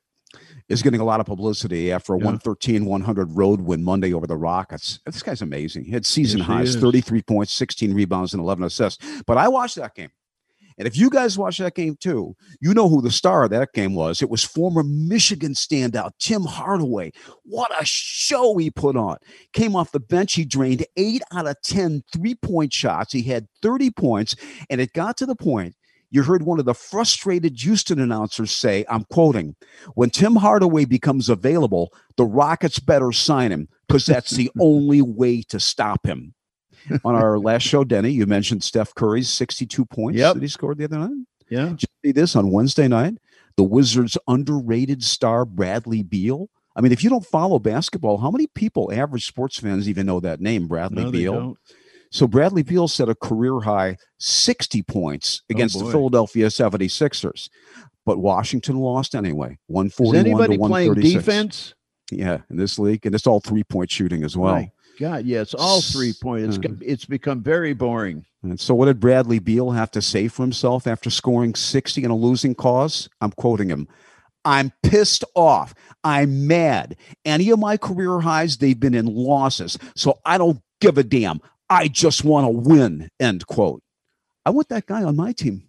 is getting a lot of publicity after a yeah. 113 100 road win Monday over the Rockets. This guy's amazing. He had season yes, highs 33 points, 16 rebounds, and 11 assists. But I watched that game. And if you guys watch that game too, you know who the star of that game was. It was former Michigan standout Tim Hardaway. What a show he put on. Came off the bench. He drained eight out of 10 three point shots. He had 30 points. And it got to the point you heard one of the frustrated Houston announcers say, I'm quoting, when Tim Hardaway becomes available, the Rockets better sign him because that's the only way to stop him on our last show, Denny, you mentioned Steph Curry's 62 points yep. that he scored the other night. Yeah. Did you see this on Wednesday night? The Wizards' underrated star, Bradley Beal. I mean, if you don't follow basketball, how many people, average sports fans, even know that name, Bradley no, Beal? So Bradley Beal set a career high 60 points oh, against oh the Philadelphia 76ers. But Washington lost anyway. 141 Is anybody to playing defense? Yeah, in this league. And it's all three point shooting as well. Right. God, yeah, it's all three point. It's mm. it's become very boring. And so, what did Bradley Beal have to say for himself after scoring 60 in a losing cause? I'm quoting him. I'm pissed off. I'm mad. Any of my career highs, they've been in losses. So I don't give a damn. I just want to win. End quote. I want that guy on my team.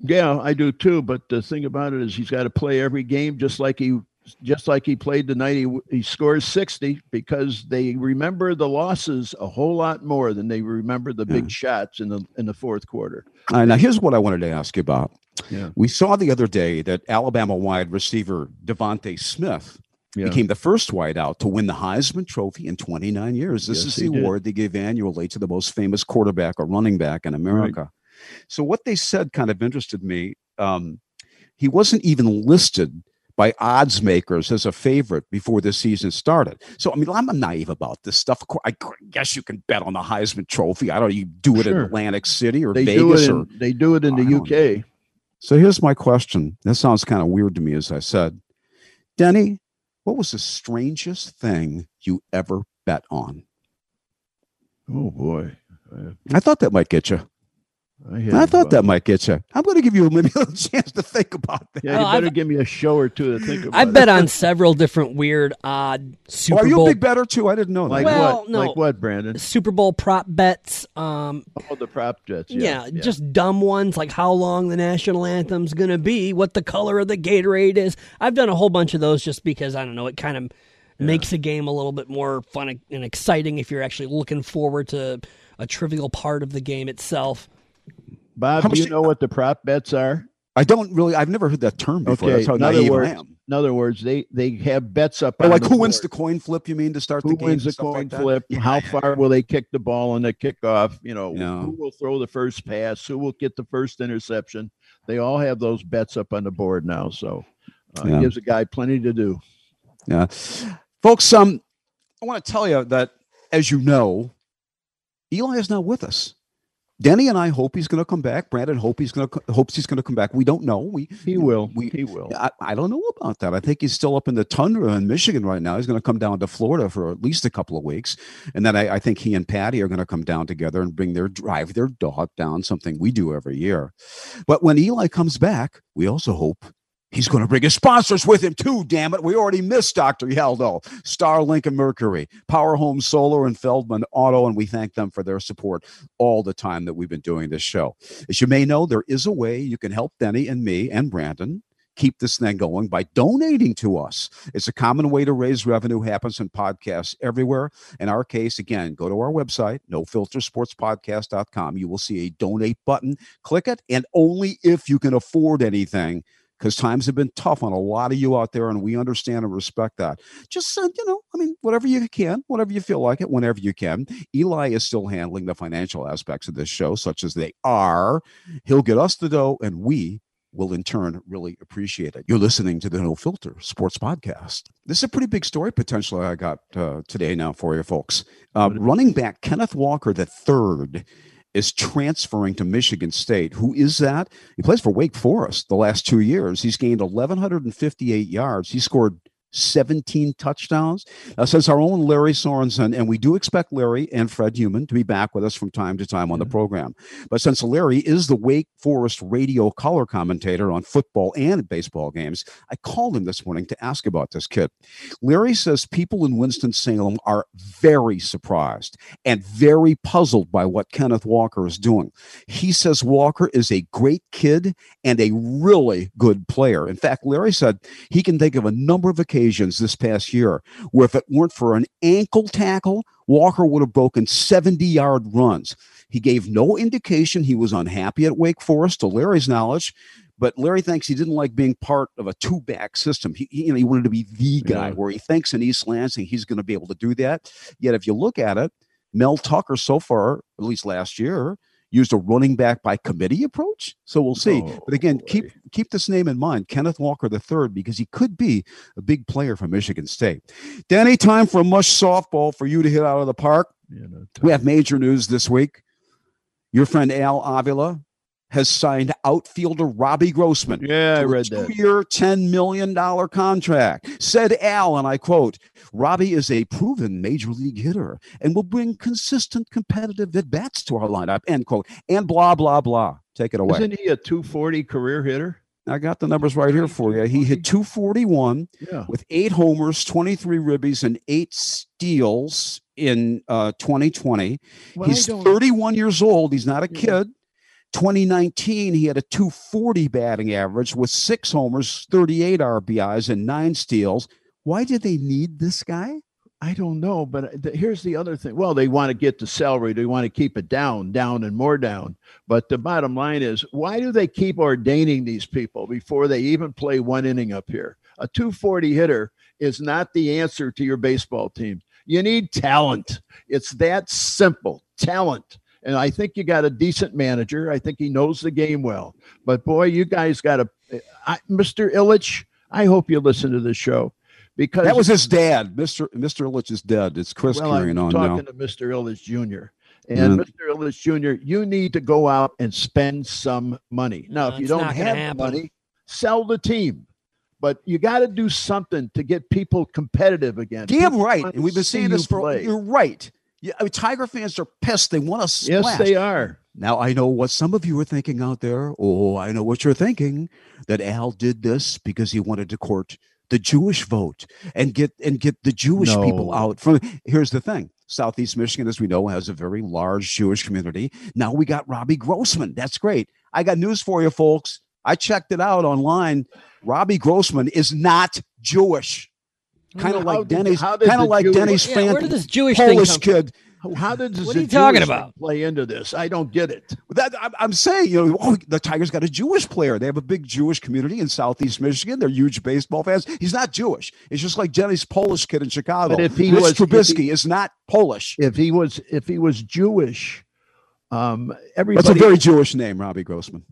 Yeah, I do too. But the thing about it is, he's got to play every game just like he just like he played the night he, he scores 60 because they remember the losses a whole lot more than they remember the big yeah. shots in the in the fourth quarter. All right, now here's what I wanted to ask you about. Yeah. We saw the other day that Alabama wide receiver DeVonta Smith yeah. became the first wideout to win the Heisman Trophy in 29 years. This yes, is the award they give annually to the most famous quarterback or running back in America. Right. So what they said kind of interested me. Um, he wasn't even listed by odds makers as a favorite before the season started. So, I mean, I'm naive about this stuff. I guess you can bet on the Heisman Trophy. I don't. You do it sure. in Atlantic City or they Vegas, do or they do it in the UK. So here's my question. This sounds kind of weird to me, as I said. Denny, what was the strangest thing you ever bet on? Oh boy, uh, I thought that might get you. I, I thought that might get you. I'm going to give you maybe a chance to think about that. Yeah, you well, better I've, give me a show or two to think about. I bet on several different weird, odd Super oh, are you Bowl. a big better too? I didn't know that. Like well, what? No. Like what, Brandon? Super Bowl prop bets. Um, oh, the prop bets. Yeah, yeah, yeah, just dumb ones like how long the national anthem's going to be, what the color of the Gatorade is. I've done a whole bunch of those just because I don't know. It kind of yeah. makes a game a little bit more fun and exciting if you're actually looking forward to a trivial part of the game itself. Bob, do you know what the prop bets are? I don't really. I've never heard that term before. Okay. That's how in other words, I am. In other words, they they have bets up. like who board. wins the coin flip? You mean to start who the game? Who wins the coin like flip? Yeah, how far will they kick the ball on the kickoff? You know, Yeah. who will throw the first pass? Who will get the first interception? They all have those bets up on the board now, so uh, Yeah. it gives a guy plenty to do. Yeah, folks. Um, I want to tell you that, as you know, Eli is not with us. Denny and I hope he's going to come back. Brandon hope he's going to hopes he's going to come back. We don't know. We he will. We he will. I, I, don't know about that. I think he's still up in the tundra in Michigan right now. He's going to come down to Florida for at least a couple of weeks, and then I, I think he and Patty are going to come down together and bring their drive their dog down. Something we do every year. But when Eli comes back, we also hope He's going to bring his sponsors with him too, damn it. We already missed Dr. Yaldo, Star Lincoln Mercury, Power Home Solar and Feldman Auto, and we thank them for their support all the time that we've been doing this show. As you may know, there is a way you can help Denny and me and Brandon keep this thing going by donating to us. It's a common way to raise revenue, happens in podcasts everywhere. In our case, again, go to our website, nofiltersportspodcast.com. You will see a donate button. Click it, and only if you can afford anything because times have been tough on a lot of you out there, and we understand and respect that. Just, uh, you know, I mean, whatever you can, whatever you feel like it, whenever you can. Eli is still handling the financial aspects of this show, such as they are. He'll get us the dough, and we will in turn really appreciate it. You're listening to the No Filter Sports Podcast. This is a pretty big story potentially I got uh, today now for you folks. Uh, running back Kenneth Walker the third is transferring to Michigan State. Who is that? He plays for Wake Forest the last two years. He's gained 1,158 yards. He scored 17 touchdowns. Uh, says our own Larry Sorensen, and we do expect Larry and Fred Human to be back with us from time to time on the program. But since Larry is the Wake Forest radio color commentator on football and baseball games, I called him this morning to ask about this kid. Larry says people in Winston-Salem are very surprised and very puzzled by what Kenneth Walker is doing. He says Walker is a great kid and a really good player. In fact, Larry said he can think of a number of occasions occasions this past year where if it weren't for an ankle tackle, Walker would have broken 70 yard runs. He gave no indication he was unhappy at Wake Forest, to Larry's knowledge. But Larry thinks he didn't like being part of a two back system. He, you know, he wanted to be the guy yeah. where he thinks in East Lansing he's going to be able to do that. Yet, if you look at it, Mel Tucker so far, at least last year, used a running back by committee approach. So we'll see. Oh, but again, boy. keep keep this name in mind, Kenneth Walker III, because he could be a big player for Michigan State. Danny, time for a mush softball for you to hit out of the park. Yeah, no we have major news this week. Your friend Al Avila has signed outfielder Robbie Grossman. Yeah, I read that. Two-year, $10 million contract. Said Al, and I quote, Robbie is a proven major league hitter and will bring consistent competitive at-bats to our lineup, end quote. And blah, blah, blah. Take it away. Isn't he a 240 career hitter? I got the numbers right here for you. He hit 241 yeah. with eight homers, 23 ribbies, and eight steals in uh, 2020. Well, He's 31 years old. He's not a kid. 2019, he had a 240 batting average with six homers, 38 RBIs, and nine steals. Why did they need this guy? I don't know, but uh, the, here's the other thing. Well, they want to get the salary. They want to keep it down, down, and more down. But the bottom line is, why do they keep ordaining these people before they even play one inning up here? A 240 hitter is not the answer to your baseball team. You need talent. It's that simple. Talent. And I think you got a decent manager. I think he knows the game well. But boy, you guys got a Mr. Ilitch. I hope you listen to the show because that was his dad. Mr. Mr. Ilitch is dead. It's Chris well, carrying I'm on talking now. to Mr. Ilitch Jr. And mm. Mr. Ilitch Jr., you need to go out and spend some money. Now, no, if you don't have money, sell the team but you got to do something to get people competitive again. Damn people right. And we've been seeing this for play. you're right. Yeah, I mean, Tiger fans are pissed. They want to splash. Yes, they are. Now I know what some of you are thinking out there. Oh, I know what you're thinking. That Al did this because he wanted to court the Jewish vote and get and get the Jewish no. people out from. Here's the thing: Southeast Michigan, as we know, has a very large Jewish community. Now we got Robbie Grossman. That's great. I got news for you, folks. I checked it out online. Robbie Grossman is not Jewish kind of like Denny's, kind of like Jewish, Denny's yeah, where did this Jewish Polish kid. How did this what are you talking about? Play into this? I don't get it. That I'm saying, you know, oh, the Tigers got a Jewish player. They have a big Jewish community in Southeast Michigan. They're huge baseball fans. He's not Jewish. It's just like Denny's Polish kid in Chicago. But if he Rich was Trubisky he, is not Polish. If he was, if he was Jewish, um, everybody. That's a very Jewish name, Robbie Grossman.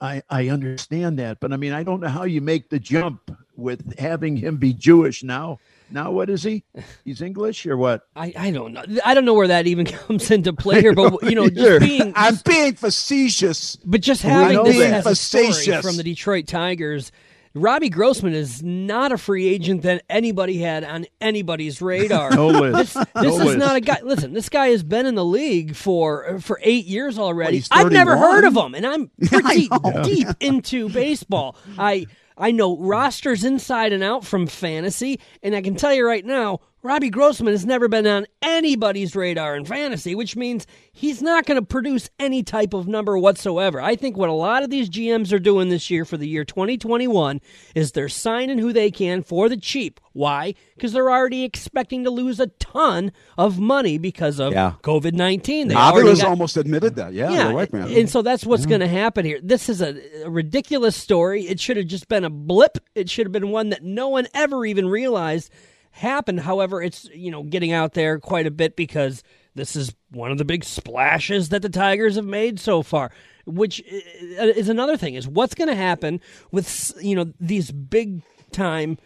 I, I understand that, but I mean, I don't know how you make the jump with having him be Jewish now. Now what is he? He's English or what? I, I don't know. I don't know where that even comes into play here. But you know, just being I'm being facetious. But just having this as a story from the Detroit Tigers Robbie Grossman is not a free agent that anybody had on anybody's radar. no list. This, this no is not a guy. Listen, this guy has been in the league for for eight years already. I've never heard of him, and I'm pretty deep into baseball. I I know rosters inside and out from fantasy, and I can tell you right now, Robbie Grossman has never been on anybody's radar in fantasy, which means he's not going to produce any type of number whatsoever. I think what a lot of these GMs are doing this year for the year 2021 is they're signing who they can for the cheap. Why? Because they're already expecting to lose a ton of money because of yeah. COVID 19. Navi has almost admitted that. Yeah, yeah. Right, man. And so that's what's yeah. going to happen here. This is a, a ridiculous story. It should have just been a blip, it should have been one that no one ever even realized happened. However, it's you know getting out there quite a bit because this is one of the big splashes that the Tigers have made so far. Which is another thing is what's going to happen with you know these big time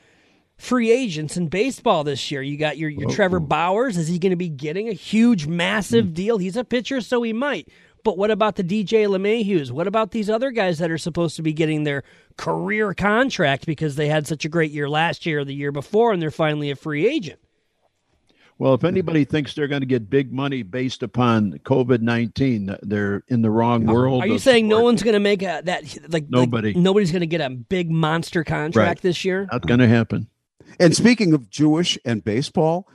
free agents in baseball this year. You got your your Trevor Bauers. Is he going to be getting a huge, massive mm. deal? He's a pitcher, so he might. But what about the DJ LeMahieu's? What about these other guys that are supposed to be getting their career contract because they had such a great year last year or the year before and they're finally a free agent? Well, if anybody thinks they're going to get big money based upon COVID nineteen, they're in the wrong world. Are you saying sport. no one's going to make a, that like nobody? Like, nobody's going to get a big monster contract right. this year. Not going to happen. And speaking of Jewish and baseball,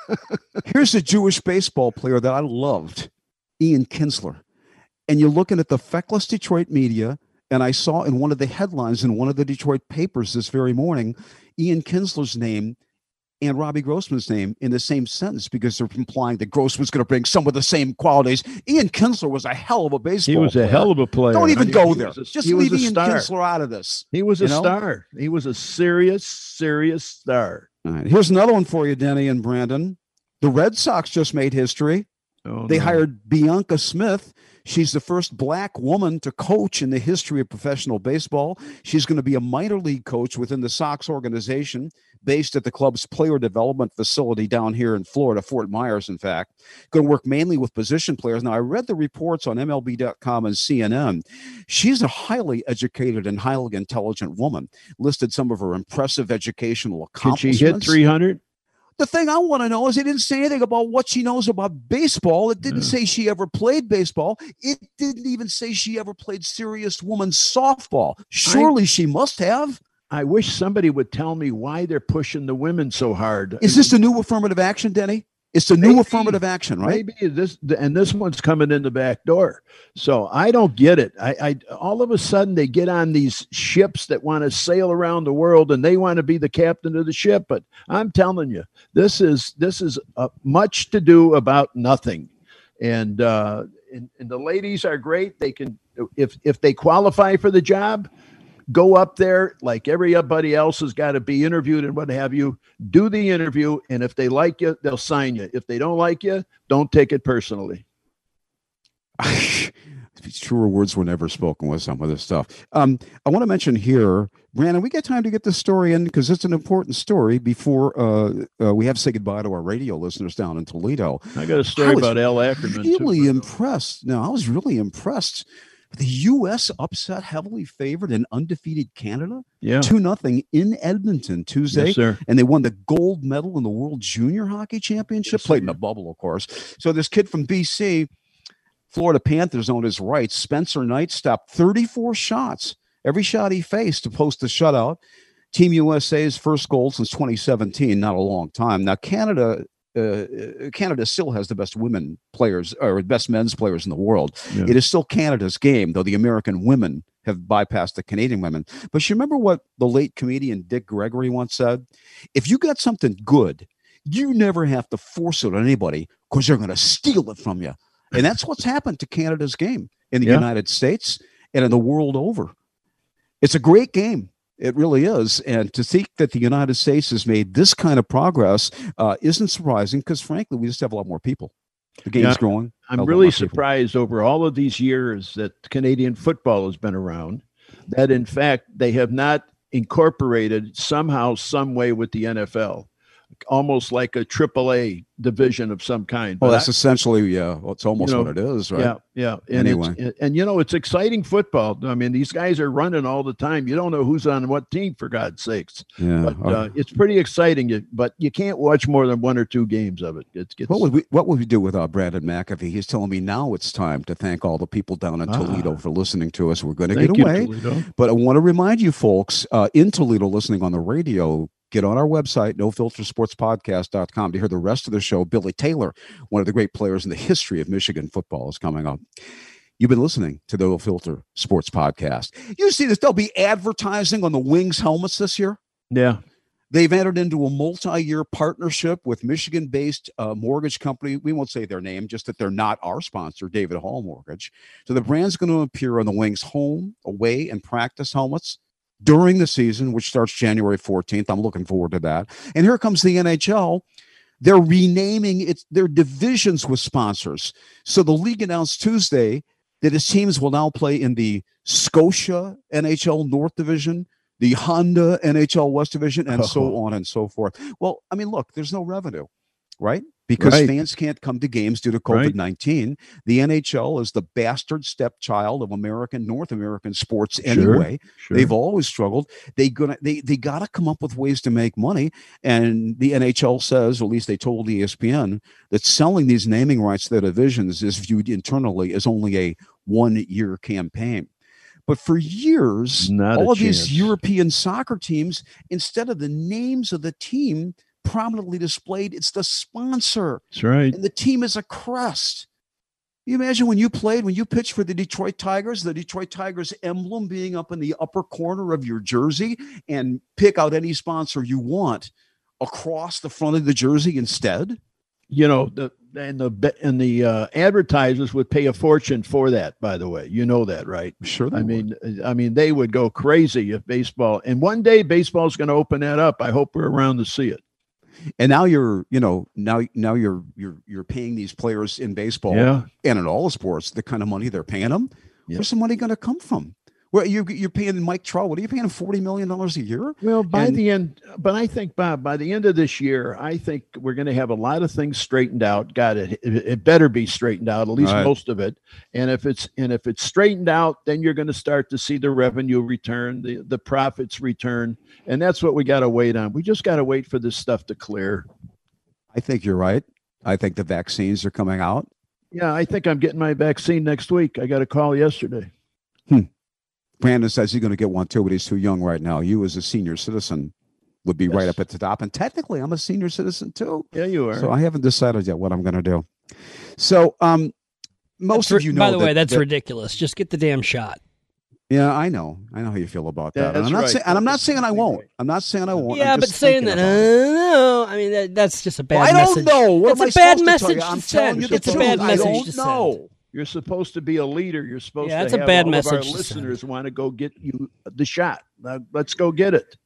here's a Jewish baseball player that I loved. Ian Kinsler. And you're looking at the feckless Detroit media, and I saw in one of the headlines in one of the Detroit papers this very morning, Ian Kinsler's name and Robbie Grossman's name in the same sentence because they're implying that Grossman's going to bring some of the same qualities. Ian Kinsler was a hell of a baseball. He was player. a hell of a player. Don't even go there. A, Just leave Ian star. Kinsler out of this. He was a know? star. He was a serious, serious star. All right. Here's another one for you, Denny and Brandon. The Red Sox just made history. Oh, they no. hired Bianca Smith. She's the first black woman to coach in the history of professional baseball. She's going to be a minor league coach within the Sox organization, based at the club's player development facility down here in Florida, Fort Myers, in fact. Going to work mainly with position players. Now, I read the reports on MLB.com and CNN. She's a highly educated and highly intelligent woman. Listed some of her impressive educational accomplishments. Did she hit 300? The thing I want to know is it didn't say anything about what she knows about baseball. It didn't say she ever played baseball. It didn't even say she ever played serious women's softball. Surely I, she must have. I wish somebody would tell me why they're pushing the women so hard. Is this the new affirmative action, Denny? It's the new affirmative action, right? Maybe this, and this one's coming in the back door. So I don't get it. I, I all of a sudden they get on these ships that want to sail around the world, and they want to be the captain of the ship. But I'm telling you, this is this is uh, much to do about nothing, and, uh, and and the ladies are great. They can if if they qualify for the job, go up there like everybody else has got to be interviewed and what have you. Do the interview, and if they like you, they'll sign you. If they don't like you, don't take it personally. Truer words were never spoken with some of this stuff. Um, I want to mention here, Brandon, we get time to get this story in because it's an important story before uh, uh, we have to say goodbye to our radio listeners down in Toledo. I got a story about Al Ackerman. Really too, impressed. No, I was really impressed the U.S. upset heavily favored and undefeated Canada. Yeah. 2 nothing in Edmonton Tuesday. Yes, sir. And they won the gold medal in the World Junior Hockey Championship, yes, played sir. in the bubble, of course. So this kid from BC, Florida Panthers on his right, Spencer Knight stopped 34 shots, every shot he faced to post a shutout. Team USA's first goal since 2017, not a long time. Now, Canada uh, Canada still has the best women players or best men's players in the world. Yeah. It is still Canada's game, though the American women have bypassed the Canadian women. But you remember what the late comedian Dick Gregory once said? If you got something good, you never have to force it on anybody because they're going to steal it from you. And that's what's happened to Canada's game in the yeah. United States and in the world over. It's a great game. It really is. And to think that the United States has made this kind of progress uh, isn't surprising because, frankly, we just have a lot more people. The game's yeah, growing. I'm really surprised over all of these years that Canadian football has been around, that in fact they have not incorporated somehow, some way with the NFL. Almost like a AAA division of some kind. Well, that's I, essentially yeah. Well, it's almost you know, what it is, right? Yeah, yeah. And anyway, and, and you know, it's exciting football. I mean, these guys are running all the time. You don't know who's on what team for God's sakes. Yeah, but uh, it's pretty exciting. But you can't watch more than one or two games of it. It gets. What would we What would we do with uh, Brandon McAfee? He's telling me now it's time to thank all the people down in Toledo ah, for listening to us. We're going to get away, you, but I want to remind you folks uh, in Toledo listening on the radio get on our website, nofiltersportspodcast.com, to hear the rest of the show. Billy Taylor, one of the great players in the history of Michigan football, is coming up. You've been listening to the No Filter Sports Podcast. You see this, they'll be advertising on the Wings helmets this year. Yeah. They've entered into a multi year partnership with Michigan based uh, mortgage company. We won't say their name, just that they're not our sponsor, David Hall Mortgage. So the brand's going to appear on the Wings home, away, and practice helmets during the season, which starts January 14th. I'm looking forward to that. And here comes the NHL. They're renaming its their divisions with sponsors. So the league announced Tuesday that its teams will now play in the Scotia NHL North Division, the Honda NHL West Division, and oh. so on and so forth. Well, I mean, look, there's no revenue, right? Because right. fans can't come to games due to COVID 19. Right. The NHL is the bastard stepchild of American, North American sports anyway. Sure, sure. They've always struggled. They gonna they they got to come up with ways to make money. And the NHL says, or at least they told ESPN, that selling these naming rights to the divisions is viewed internally as only a one year campaign. But for years, Not all of chance. these European soccer teams, instead of the names of the team, prominently displayed. It's the sponsor. That's right. And the team is a crest. You imagine when you played, when you pitched for the Detroit Tigers, the Detroit Tigers emblem being up in the upper corner of your jersey and pick out any sponsor you want across the front of the jersey instead? You know, the and the and the uh, advertisers would pay a fortune for that. By the way, you know that, right? Sure. I would. mean, I mean, they would go crazy if baseball. And one day, baseball's going to open that up. I hope we're around to see it and now you're you know now now you're you're you're paying these players in baseball yeah. and in all sports the kind of money they're paying them yep. where's the money going to come from well, you're, you're paying Mike Trout. What are you paying? Forty million dollars a year. Well, by and, the end, but I think Bob, by the end of this year, I think we're going to have a lot of things straightened out. Got it. It better be straightened out, at least right. most of it. And if it's and if it's straightened out, then you're going to start to see the revenue return, the the profits return, and that's what we got to wait on. We just got to wait for this stuff to clear. I think you're right. I think the vaccines are coming out. Yeah, I think I'm getting my vaccine next week. I got a call yesterday. Hmm. Brandon says he's going to get one too, but he's too young right now. You, as a senior citizen, would be yes. right up at the top. And technically, I'm a senior citizen too. Yeah, you are. So I haven't decided yet what I'm going to do. So, um, most that's, of you know. By the that, way, that's that, ridiculous. Just get the damn shot. Yeah, I know. I know how you feel about that. Yeah, and I'm not right. saying, and I'm not saying I won't. I'm not saying I won't. Yeah, but saying that, uh, no, I mean that, that's just a bad. Well, I don't message. know. What that's a bad message. I'm telling you, it's a bad message. I don't know. You're supposed to be a leader. You're supposed yeah, that's to a bad all message of our listeners want to go get you the shot. Now, let's go get it.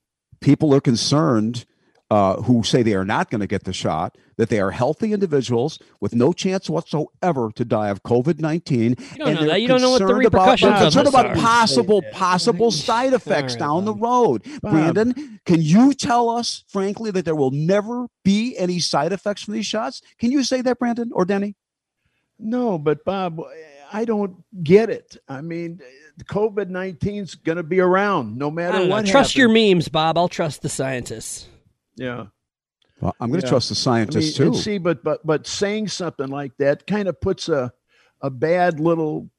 People are concerned uh, who say they are not going to get the shot, that they are healthy individuals with no chance whatsoever to die of COVID nineteen. You don't know that. You don't know what the repercussions about, concerned about possible possible side effects right, down Bob. the road. Bob. Brandon, can you tell us frankly that there will never be any side effects from these shots? Can you say that, Brandon or Denny? No, but Bob, I don't get it. I mean, COVID 19 is going to be around no matter what. Trust happens. your memes, Bob. I'll trust the scientists. Yeah. Well, I'm going to yeah. trust the scientists I mean, too. See, but but but saying something like that kind of puts a a bad little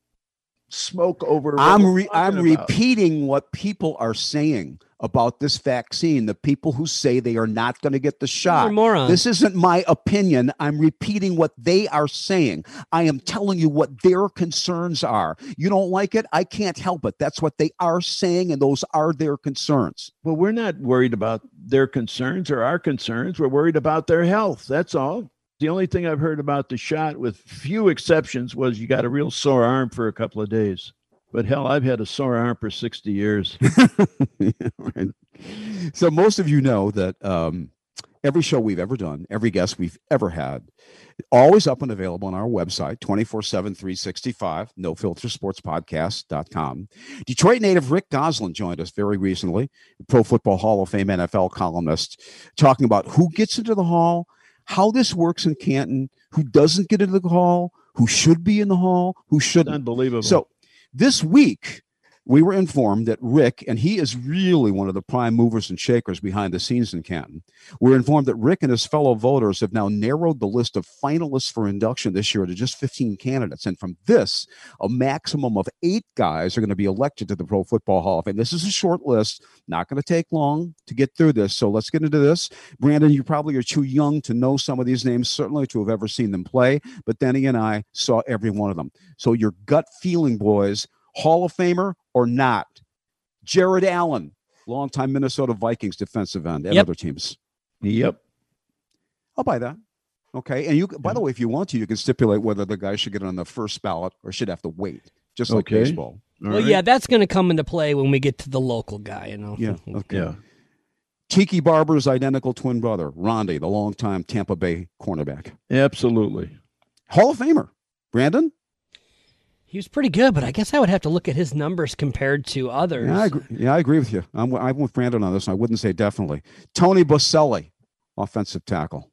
smoke over. I'm re- I'm about. repeating what people are saying about this vaccine. The people who say they are not going to get the shot. This isn't my opinion. I'm repeating what they are saying. I am telling you what their concerns are. You don't like it? I can't help it. That's what they are saying, and those are their concerns. Well, we're not worried about their concerns or our concerns. We're worried about their health. That's all. The only thing I've heard about the shot, with few exceptions, was you got a real sore arm for a couple of days. But hell, I've had a sore arm for 60 years. right. So most of you know that um, every show we've ever done, every guest we've ever had, always up and available on our website 24 7 365 no filter sports podcast.com detroit native rick gosselin joined us very recently pro football hall of fame nfl columnist talking about who gets into the hall how this works in canton who doesn't get into the hall who should be in the hall who shouldn't unbelievable so this week we were informed that Rick, and he is really one of the prime movers and shakers behind the scenes in Canton, we're informed that Rick and his fellow voters have now narrowed the list of finalists for induction this year to just 15 candidates. And from this, a maximum of eight guys are going to be elected to the Pro Football Hall of Fame. This is a short list, not going to take long to get through this. So let's get into this. Brandon, you probably are too young to know some of these names, certainly to have ever seen them play, but Denny and I saw every one of them. So your gut feeling, boys, Hall of Famer or not? Jared Allen, longtime Minnesota Vikings defensive end and yep. other teams. Yep. I'll buy that. Okay. And you, by the way, if you want to, you can stipulate whether the guy should get on the first ballot or should have to wait, just like okay. baseball. All well, right. yeah, that's going to come into play when we get to the local guy, you know. Yeah. Okay. Yeah. Tiki Barber's identical twin brother, Rondé, the longtime Tampa Bay cornerback. Absolutely. Hall of Famer. Brandon? He was pretty good, but I guess I would have to look at his numbers compared to others. Yeah, I agree, yeah, I agree with you. I'm, I'm with Brandon on this. I wouldn't say definitely. Tony Boselli, offensive tackle.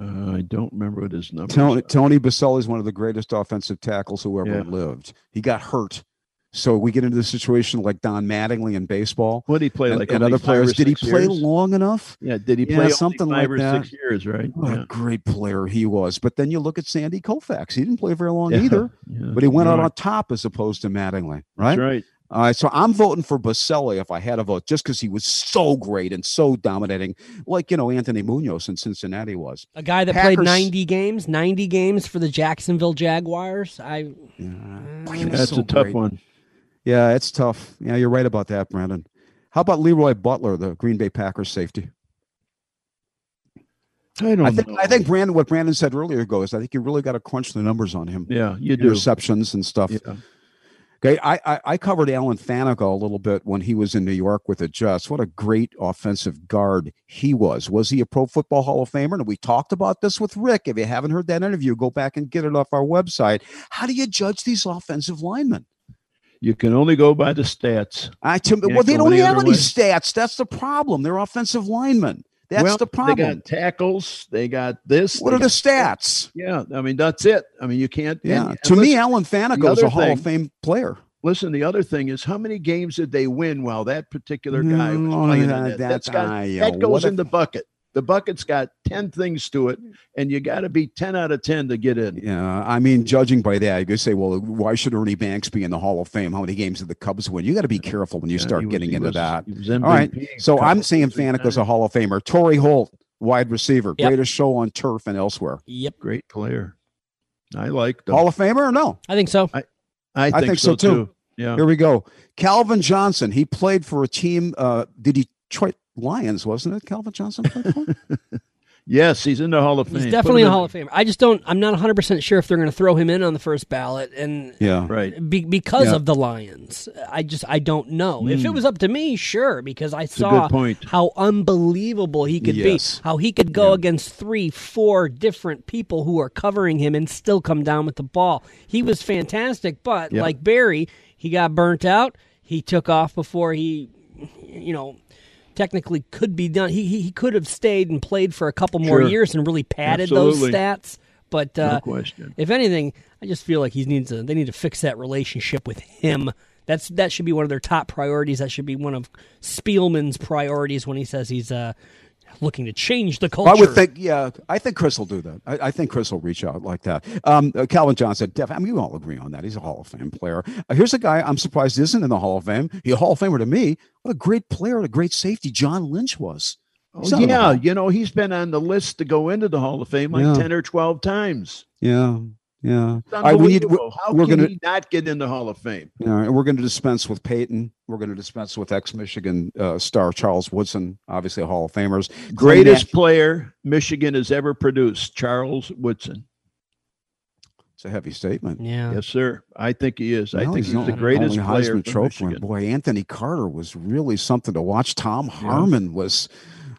Uh, I don't remember what his number. Tony, Tony Boselli is one of the greatest offensive tackles who ever yeah. lived. He got hurt so we get into the situation like Don Mattingly in baseball. What did he play and, like? And other players. Did he play years? long enough? Yeah. Did he play yeah, something like that? Six years, right? What yeah. a great player he was. But then you look at Sandy Koufax. He didn't play very long yeah. either. But he went out on top as opposed to Mattingly, right? That's right. All right, so I'm voting for Boselli if I had a vote, just because he was so great and so dominating, like you know Anthony Munoz in Cincinnati was. A guy that Packers, played 90 games, 90 games for the Jacksonville Jaguars. I yeah. uh, that's so a tough great. one. Yeah, it's tough. Yeah, you're right about that, Brandon. How about Leroy Butler, the Green Bay Packers safety? I don't I think, know. I think Brandon, what Brandon said earlier goes. I think you really got to crunch the numbers on him. Yeah, you do. Interceptions and stuff. Yeah. Okay, I, I, I covered Alan Faneca a little bit when he was in New York with the Jets. What a great offensive guard he was. Was he a Pro Football Hall of Famer? And we talked about this with Rick. If you haven't heard that interview, go back and get it off our website. How do you judge these offensive linemen? You can only go by the stats. I to, well, they don't have any way. stats. That's the problem. They're offensive linemen. That's well, the problem. They got tackles. They got this. What are the stats? Yeah, I mean that's it. I mean you can't. Yeah. And, to and me, Alan Faneca is a Hall thing, of Fame player. Listen, the other thing is how many games did they win while that particular guy was mm, playing? Uh, that, that, got, uh, that goes in the bucket the bucket's got 10 things to it and you got to be 10 out of 10 to get in. Yeah i mean judging by that you could say well why should ernie banks be in the hall of fame? How many games did the cubs win? You got to be careful when you yeah, start was, getting into was, that. all right so i'm saying faneca's a hall of famer. Torry holt wide receiver yep. greatest show on turf and elsewhere. Yep. Great player. I like the hall of famer or no? I think so. I, I, think, I think, so, too. too. yeah. Here we go. Calvin johnson he played for a team uh the detroit Lions, wasn't it? Calvin Johnson yes, he's in the Hall of Fame. He's definitely a Hall of Fame. I just don't. I'm not 100 percent sure if they're going to throw him in on the first ballot, and yeah, right, be, because yeah. of the Lions. I just I don't know. Mm. If it hmm. was up to me, sure, because I saw how unbelievable he could yes. be, how he could go yeah. against three, four different people who are covering him and still come down with the ball. He was fantastic, but yep. like Barry, he got burnt out. He took off before he, you know technically could be done. He, he, he could have stayed and played for a couple more sure. years and really padded Absolutely. those stats. But uh, no if anything, I just feel like he needs to. They need to fix that relationship with him. That's that should be one of their top priorities. That should be one of Spielman's priorities when he says he's uh, looking to change the culture. I would think, yeah, I think Chris will do that. I, I think Chris will reach out like that. Um, uh, Calvin Johnson, def- I mean, we all agree on that. He's a Hall of Fame player. Uh, here's a guy I'm surprised isn't in the Hall of Fame. He's a Hall of Famer to me. What a great player, a great safety John Lynch was. Oh, yeah, you know, he's been on the list to go into the Hall of Fame like yeah. 10 or 12 times. Yeah. Yeah. Right, we need, we're, How we're can gonna, he not get in the Hall of Fame? Yeah, we're going to dispense with Peyton. We're going to dispense with ex-Michigan uh, star Charles Woodson, obviously a Hall of Famers. Greatest player Michigan has ever produced, Charles Woodson. It's a heavy statement. Yeah. Yes, sir. I think he is. Well, I think he's, he's the greatest player. Trophy. Boy, Anthony Carter was really something to watch. Tom Harmon yeah. was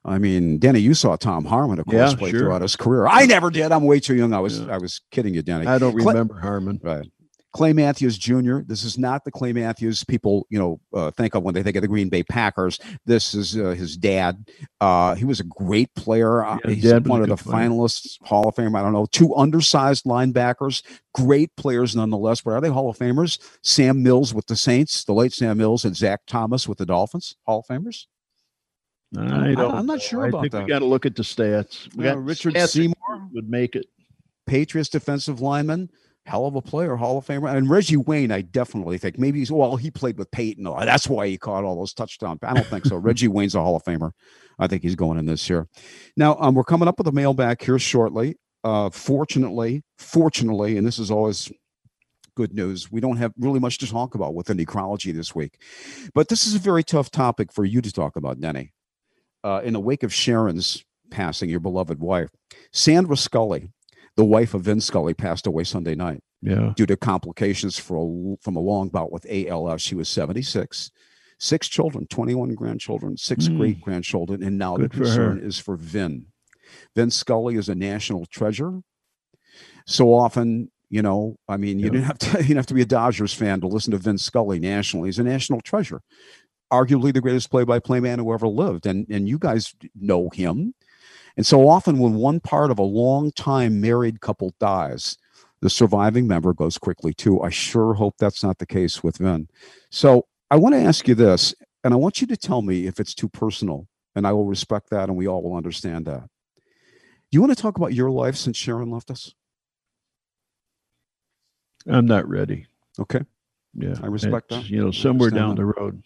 I mean, Denny, you saw Tom Harmon, of course, Yeah, play sure. throughout his career. I never did. I'm way too young. I was Yeah. I was kidding you, Denny. I don't Clay- remember Harmon. Right. Clay Matthews Jr. This is not the Clay Matthews people, you know, uh, think of when they think of the Green Bay Packers. This is uh, his dad. Uh, he was a great player. Uh, Yeah, He's one of the player. finalists, Hall of Fame. I don't know, two undersized linebackers, great players nonetheless. But are they Hall of Famers? Sam Mills with the Saints, the late Sam Mills, and Zach Thomas with the Dolphins, Hall of Famers. I don't. I'm not sure I about think that. We got to look at the stats. We Yeah, got Richard stats Seymour. would make it. Patriots defensive lineman, hell of a player, Hall of Famer. And Reggie Wayne, I definitely think maybe he's well, he played with Peyton. Oh, That's why he caught all those touchdowns. I don't think so. Reggie Wayne's a Hall of Famer. I think he's going in this year. Now, um, we're coming up with a mailbag here shortly. Uh, fortunately, fortunately, and this is always good news. We don't have really much to talk about with the necrology this week, but this is a very tough topic for you to talk about, Denny. Uh, in the wake of Sharon's passing, your beloved wife, Sandra Scully, the wife of Vin Scully, passed away Sunday night Yeah. due to complications for a, from a long bout with ALS. She was 76. Six children, 21 grandchildren, six Mm. great grandchildren, and now Good the concern her. is for Vin. Vin Scully is a national treasure. So often, you know, I mean, you Yeah. didn't have to you didn't have to be a Dodgers fan to listen to Vin Scully nationally. He's a national treasure. Arguably the greatest play-by-play man who ever lived. And and you guys know him. And so often when one part of a long-time married couple dies, the surviving member goes quickly too. I sure hope that's not the case with Vin. So I want to ask you this, and I want you to tell me if it's too personal, and I will respect that, and we all will understand that. Do you want to talk about your life since Sharon left us? I'm not ready. Okay. Yeah. I respect It's, that. You know, somewhere down that. the road.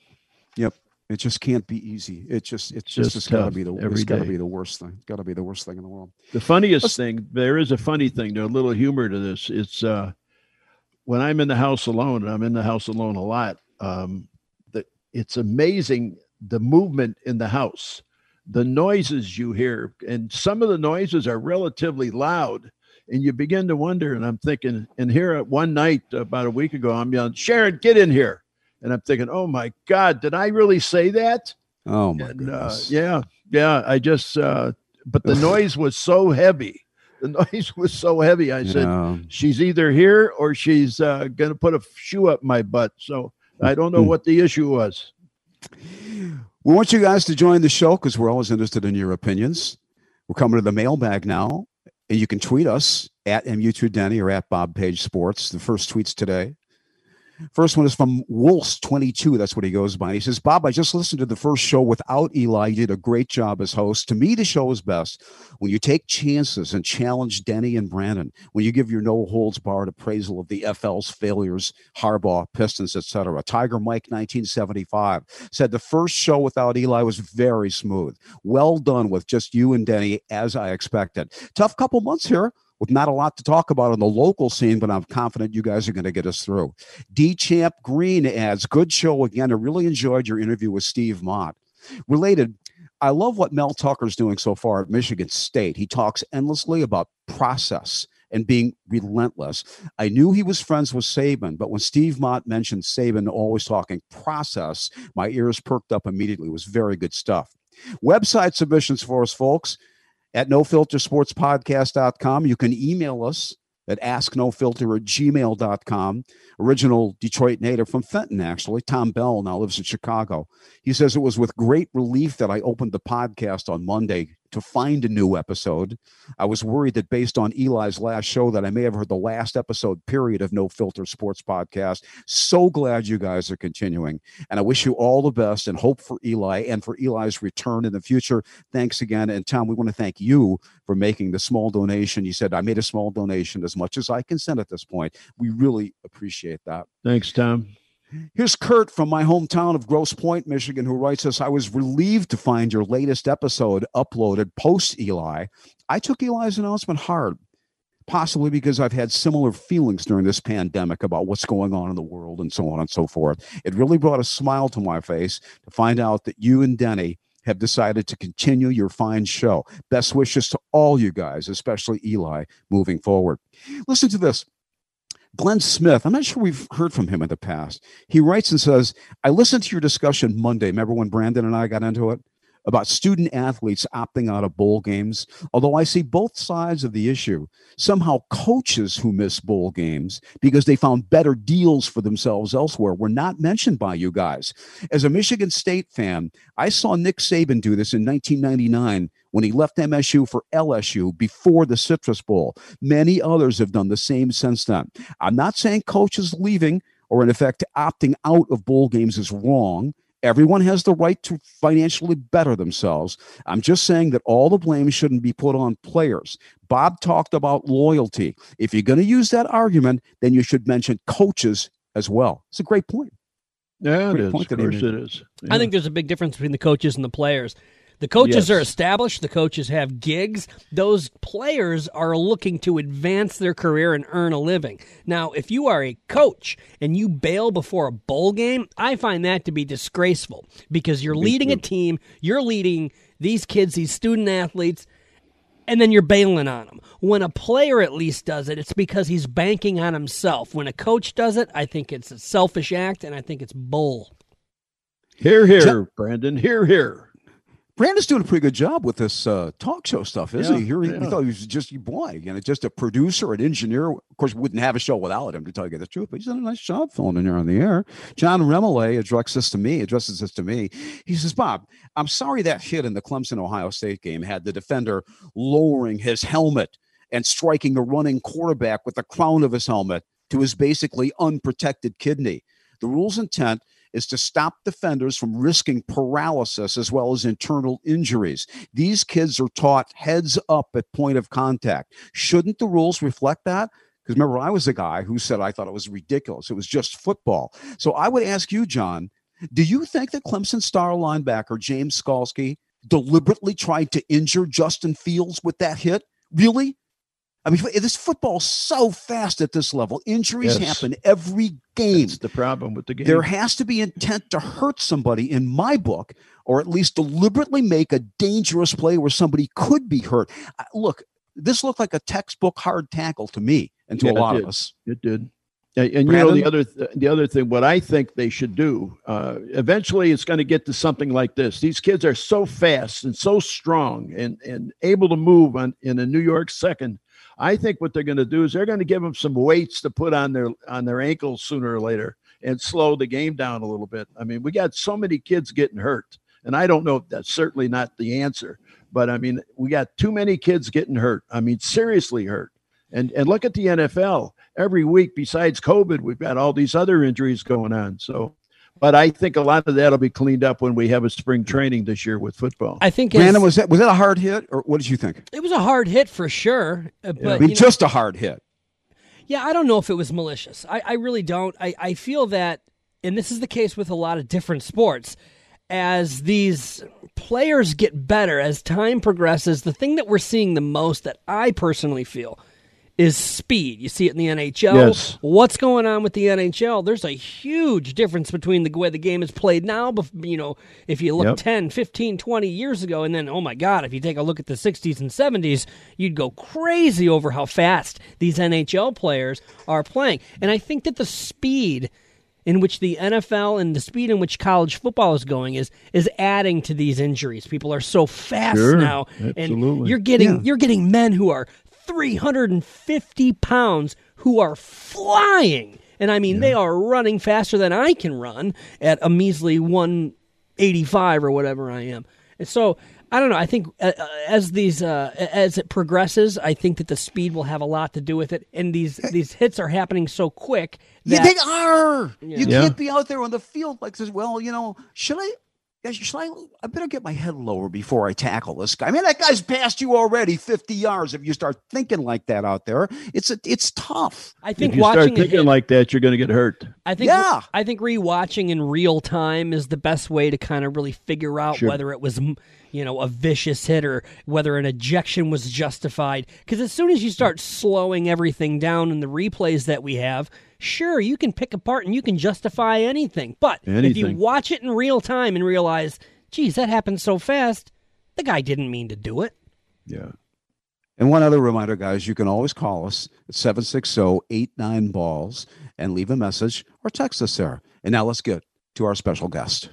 It just can't be easy. It just it's Just just, it's got to be the it's got to be the worst thing. It's got to be the worst thing in the world. The funniest Let's- thing, there is a funny thing, there's a little humor to this. It's uh when I'm in the house alone, and I'm in the house alone a lot, um, that it's amazing the movement in the house, the noises you hear, and some of the noises are relatively loud. And you begin to wonder, and I'm thinking, and here at one night about a week ago, I'm yelling, Sharon, get in here. And I'm thinking, oh my God, did I really say that? Oh my And, uh, goodness. yeah, yeah. I just, uh, but the noise was so heavy. The noise was so heavy. I said, Yeah. she's either here or she's uh, going to put a shoe up my butt. So I don't know Hmm. what the issue was. We want you guys to join the show because we're always interested in your opinions. We're coming to the mailbag now, and you can tweet us at MU2Denny or at Bob Page Sports. The first tweets today. First one is from Wolves22. That's what he goes by. He says, Bob, I just listened to the first show without Eli. You did a great job as host. To me, the show is best when you take chances and challenge Denny and Brandon, when you give your no holds barred appraisal of the FL's failures, Harbaugh, Pistons, etc. Tiger Mike 1975 said the first show without Eli was very smooth. Well done with just you and Denny, as I expected. Tough couple months here with not a lot to talk about on the local scene, but I'm confident you guys are going to get us through. D Champ Green adds, good show again. I really enjoyed your interview with Steve Mott. Related, I love what Mel Tucker's doing so far at Michigan State. He talks endlessly about process and being relentless. I knew he was friends with Saban, but when Steve Mott mentioned Saban always talking process, my ears perked up immediately. It was very good stuff. Website submissions for us, folks, at nofiltersportspodcast.com. You can email us at asknofilter at gmail.com. Original Detroit native from Fenton, actually. Tom Bell now lives in Chicago. He says it was with great relief that I opened the podcast on Monday to find a new episode. I was worried that based on Eli's last show that I may have heard the last episode period of No Filter Sports Podcast. So glad you guys are continuing. And I wish you all the best and hope for Eli and for Eli's return in the future. Thanks again. And Tom, we want to thank you for making the small donation. You said I made a small donation as much as I can send at this point. We really appreciate that. Thanks, Tom. Here's Kurt from my hometown of Grosse Pointe, Michigan, who writes us I was relieved to find your latest episode uploaded post Eli. I took Eli's announcement hard, possibly because I've had similar feelings during this pandemic about what's going on in the world and so on and so forth. It really brought a smile to my face to find out that you and Denny have decided to continue your fine show. Best wishes to all you guys, especially Eli, moving forward. Listen to this. Glenn Smith, I'm not sure we've heard from him in the past. He writes and says, I listened to your discussion Monday. Remember when Brandon and I got into it about student athletes opting out of bowl games, although I see both sides of the issue. Somehow, coaches who miss bowl games because they found better deals for themselves elsewhere were not mentioned by you guys. As a Michigan State fan, I saw Nick Saban do this in 1999 when he left MSU for LSU before the Citrus Bowl. Many others have done the same since then. I'm not saying coaches leaving or, in effect, opting out of bowl games is wrong. Everyone has the right to financially better themselves. I'm just saying that all the blame shouldn't be put on players. Bob talked about loyalty. If you're going to use that argument, then you should mention coaches as well. It's a great point. Yeah, great it is. Point of course, it is. Yeah. I think there's a big difference between the coaches and the players. The coaches yes. are established. The coaches have gigs. Those players are looking to advance their career and earn a living. Now, if you are a coach and you bail before a bowl game, I find that to be disgraceful because you're leading a team, you're leading these kids, these student athletes, and then you're bailing on them. When a player at least does it, it's because he's banking on himself. When a coach does it, I think it's a selfish act and I think it's bull. Here, here, Brandon. Here, here. Brandon's doing a pretty good job with this uh, talk show stuff, isn't yeah, he? Here, yeah. We thought he was just your boy, you know, just a producer, an engineer. Of course, we wouldn't have a show without him, to tell you the truth. But he's done a nice job filling in here on the air. John Remillard addresses this to me. Addresses this to me. He says, "Bob, I'm sorry that hit in the Clemson Ohio State game had the defender lowering his helmet and striking the running quarterback with the crown of his helmet to his basically unprotected kidney. The rule's intent." Is to stop defenders from risking paralysis as well as internal injuries. These kids are taught heads up at point of contact. Shouldn't the rules reflect that? Because remember, I was the guy who said I thought it was ridiculous. It was just football. So I would ask you, John, do you think that Clemson star linebacker James Skalski deliberately tried to injure Justin Fields with that hit? Really? I mean, this football's so fast at this level. Injuries yes. happen every game. That's the problem with the game. There has to be intent to hurt somebody in my book, or at least deliberately make a dangerous play where somebody could be hurt. Look, this looked like a textbook hard tackle to me and to yeah, a lot of us. It did. And, and you know the other th- the other thing, what I think they should do. Uh, eventually, it's going to get to something like this. These kids are so fast and so strong and and able to move on in a New York second I think what they're going to do is they're going to give them some weights to put on their on their ankles sooner or later and slow the game down a little bit. I mean, we got so many kids getting hurt, and I don't know if that's certainly not the answer, but I mean, we got too many kids getting hurt. I mean, seriously hurt. And and look at the NFL. Every week, besides COVID, we've got all these other injuries going on. So but I think a lot of that'll be cleaned up when we have a spring training this year with football. I think. Brandon, was that was that a hard hit, or what did you think? It was a hard hit for sure, uh, but yeah. I mean, just know, a hard hit. Yeah, I don't know if it was malicious. I, I really don't. I, I feel that, and this is the case with a lot of different sports. As these players get better, as time progresses, the thing that we're seeing the most that I personally feel is speed. You see it in the NHL. Yes. What's going on with the NHL? There's a huge difference between the way the game is played now, but you know, if you look yep. 10, 15, 20 years ago and then oh my god, if you take a look at the 60s and 70s, you'd go crazy over how fast these NHL players are playing. And I think that the speed in which the NFL and the speed in which college football is going is is adding to these injuries. People are so fast sure, now, absolutely. and you're getting yeah. you're getting men who are 350 pounds who are flying. And I mean, yeah. they are running faster than I can run at a measly 185 or whatever I am. And so, I don't know. I think uh, uh as these uh, as it progresses, I think that the speed will have a lot to do with it. And these these hits are happening so quick. That, yeah, they are. Yeah. You can't be out there on the field like this. Well, you know, should I should I, I better get my head lower before I tackle this guy. I mean, that guy's passed you already 50 yards. If you start thinking like that out there, it's a, it's tough. I think if you watching start thinking like that, you're going to get hurt. I think, yeah. I think rewatching in real time is the best way to kind of really figure out sure. whether it was, you know, a vicious hit or whether an ejection was justified. Because as soon as you start slowing everything down in the replays that we have, sure, you can pick apart and you can justify anything. But anything. if you watch it in real time and realize, geez, that happened so fast, the guy didn't mean to do it. Yeah. And one other reminder, guys, you can always call us at 760 89 balls and leave a message or text us there. And now let's get to our special guest.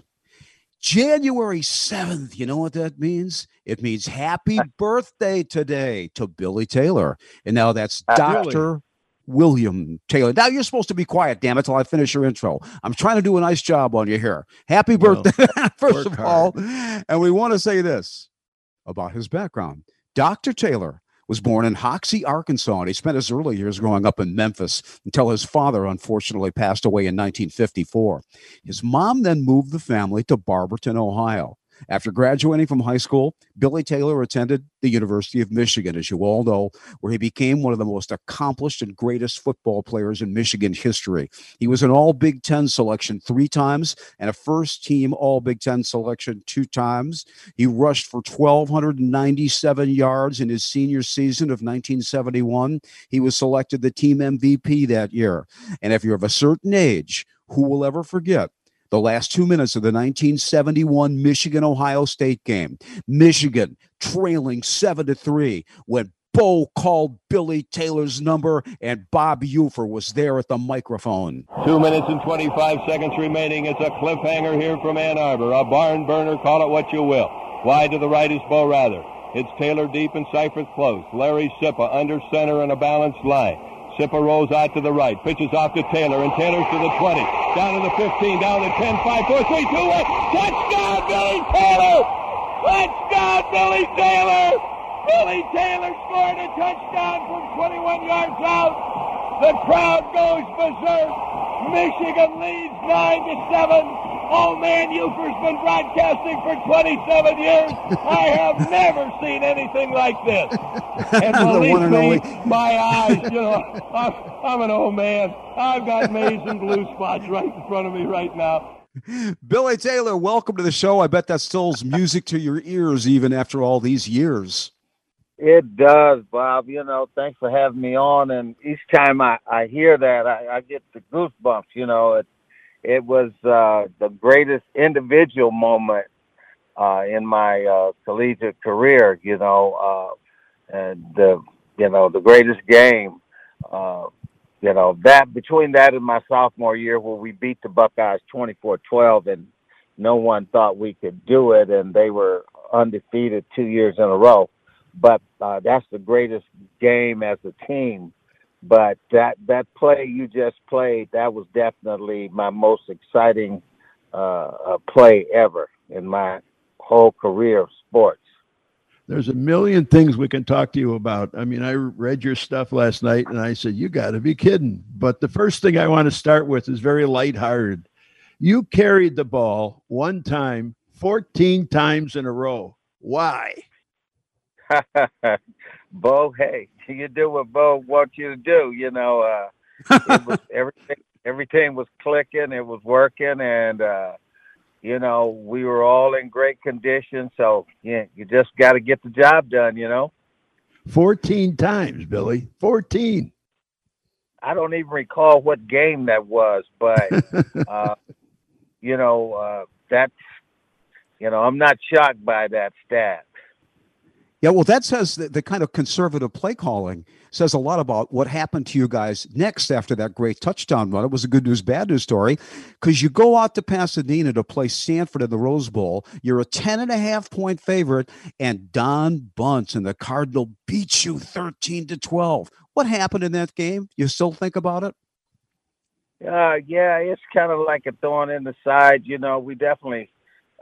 January 7th, you know what that means? It means happy birthday today to Billy Taylor. And now that's Dr. William Taylor. Now you're supposed to be quiet, damn it, till I finish your intro. I'm trying to do a nice job on you here. Happy birthday, well, first of hard. all. And we want to say this about his background. Dr. Taylor was born in Hoxie, Arkansas, and he spent his early years growing up in Memphis until his father unfortunately passed away in 1954. His mom then moved the family to Barberton, Ohio. After graduating from high school, Billy Taylor attended the University of Michigan, as you all know, where he became one of the most accomplished and greatest football players in Michigan history. He was an All Big Ten selection three times and a first team All Big Ten selection two times. He rushed for 1,297 yards in his senior season of 1971. He was selected the team MVP that year. And if you're of a certain age, who will ever forget the last two minutes of the 1971 Michigan Ohio State game. Michigan trailing seven to three when Bo called Billy Taylor's number, and Bob Ufer was there at the microphone. Two minutes and 25 seconds remaining. It's a cliffhanger here from Ann Arbor. A barn burner, call it what you will. Wide to the right is Bo Rather. It's Taylor deep and Seyferth close. Larry Cipa under center in a balanced line. Cipa rolls out to the right, pitches off to Taylor, and Taylor's to the 20, down to the 15, down to 10, 5, 4, 3, 2, 1. Touchdown, Billy Taylor! Touchdown, Billy Taylor! Billy Taylor scored a touchdown from 21 yards out. The crowd goes berserk. Michigan leads 9 to 7. Old man Ufer's been broadcasting for 27 years. I have never seen anything like this. And believe me, my eyes, you know, I'm, I'm an old man. I've got amazing blue spots right in front of me right now. Billy Taylor, welcome to the show. I bet that still's music to your ears even after all these years. It does, Bob. You know, thanks for having me on. And each time I, I hear that, I, I get the goosebumps. You know, it, it was uh, the greatest individual moment uh, in my uh, collegiate career. You know, uh, and the you know the greatest game. Uh, you know that between that and my sophomore year, where we beat the Buckeyes 24-12, and no one thought we could do it, and they were undefeated two years in a row. But uh, that's the greatest game as a team but that that play you just played, that was definitely my most exciting uh, uh, play ever in my whole career of sports. There's a million things we can talk to you about. I mean, I read your stuff last night and I said, You got to be kidding. But the first thing I want to start with is very lighthearted. You carried the ball one time 14 times in a row. Why? Bo, hey, you do what Bo wants you to do. You know, uh, it was everything. Everything was clicking. It was working, and uh, you know we were all in great condition. So yeah, you just got to get the job done. You know. Fourteen times, Billy. Fourteen. I don't even recall what game that was, but uh, you know uh, that's you know I'm not shocked by that stat. Yeah, well, that says the, the, kind of conservative play calling says a lot about what happened to you guys next after that great touchdown run. It was a good news, bad news story because you go out to Pasadena to play Stanford in the Rose Bowl. You're a 10 and a half point favorite, and Don Bunce and the Cardinal beat you 13 to 12. What happened in that game? You still think about it? Uh, yeah, it's kind of like a thorn in the side. You know, we definitely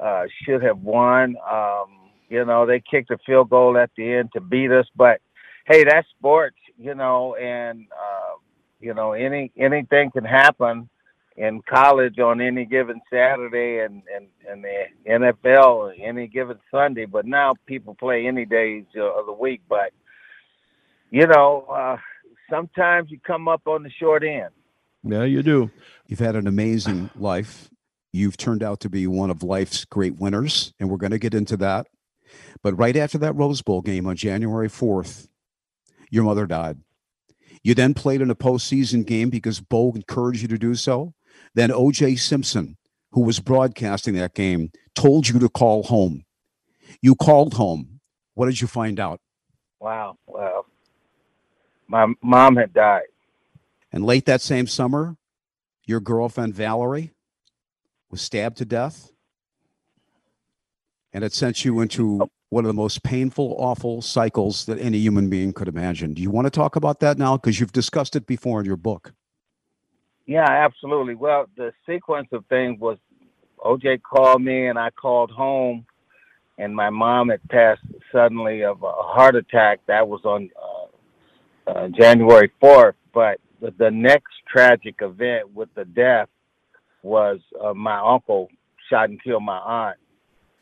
uh, should have won. Um, you know, they kicked a field goal at the end to beat us, but hey, that's sports, you know, and uh, you know, any anything can happen in college on any given Saturday and and, and the NFL any given Sunday, but now people play any days of the week, but you know, uh, sometimes you come up on the short end. Yeah, you do. You've had an amazing life. You've turned out to be one of life's great winners, and we're going to get into that. But right after that Rose Bowl game on January 4th, your mother died. You then played in a postseason game because Bo encouraged you to do so. Then OJ Simpson, who was broadcasting that game, told you to call home. You called home. What did you find out? Wow. Well, my mom had died. And late that same summer, your girlfriend Valerie was stabbed to death and it sent you into one of the most painful, awful cycles that any human being could imagine. Do you want to talk about that now? Because you've discussed it before in your book. Yeah, absolutely. Well, the sequence of things was OJ called me and I called home, and my mom had passed suddenly of a heart attack. That was on uh, uh, January 4th. But the, the, next tragic event with the death was uh, my uncle shot and killed my aunt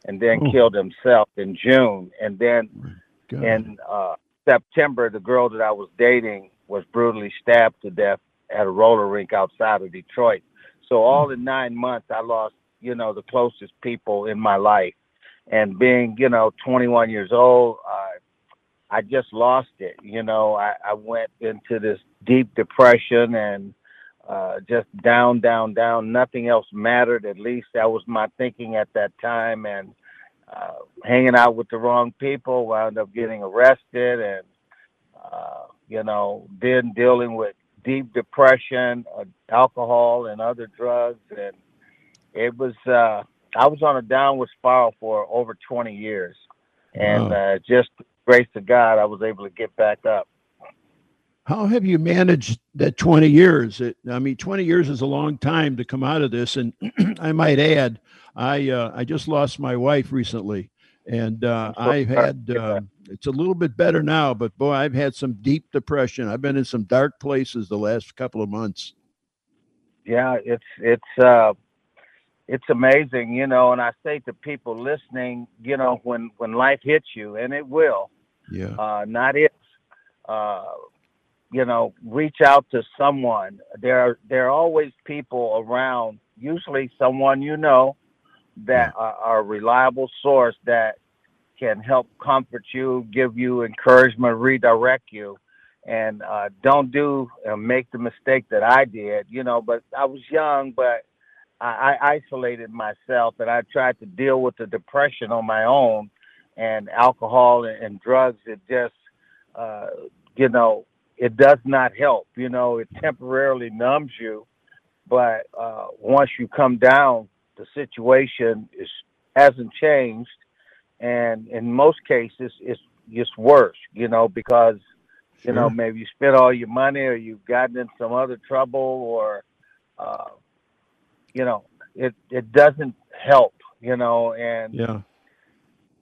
and then oh. killed himself in June. And then God. in uh, September, the girl that I was dating was brutally stabbed to death at a roller rink outside of Detroit. So all mm. in nine months, I lost, you know, the closest people in my life. And being, you know, 21 years old, uh, I just lost it. You know, I, I went into this deep depression and uh, just down, down, down. Nothing else mattered. At least that was my thinking at that time. And uh, hanging out with the wrong people, wound up getting arrested, and uh, you know, then dealing with deep depression, uh, alcohol, and other drugs. And it was, uh, I was on a downward spiral for over 20 years. And wow. uh, just grace of God, I was able to get back up. How have you managed that 20 years? It, I mean, 20 years is a long time to come out of this. And I might add, I uh, I just lost my wife recently, and uh, I've had uh, it's a little bit better now, but boy, I've had some deep depression. I've been in some dark places the last couple of months. Yeah, it's it's uh, it's amazing, you know. And I say to people listening, you know, when when life hits you, and it will, yeah, uh, not if. You know, reach out to someone. There are there are always people around, usually someone you know, that are, are a reliable source that can help comfort you, give you encouragement, redirect you, and uh, don't do uh, make the mistake that I did. You know, but I was young, but I, I isolated myself, and I tried to deal with the depression on my own, and alcohol and, and drugs. It just, uh, you know, it does not help. You know, it temporarily numbs you, but uh, once you come down, the situation is hasn't changed, and in most cases, it's just worse. You know, because you know maybe you spent all your money, or you've gotten in some other trouble, or uh, you know, it it doesn't help. You know, and yeah.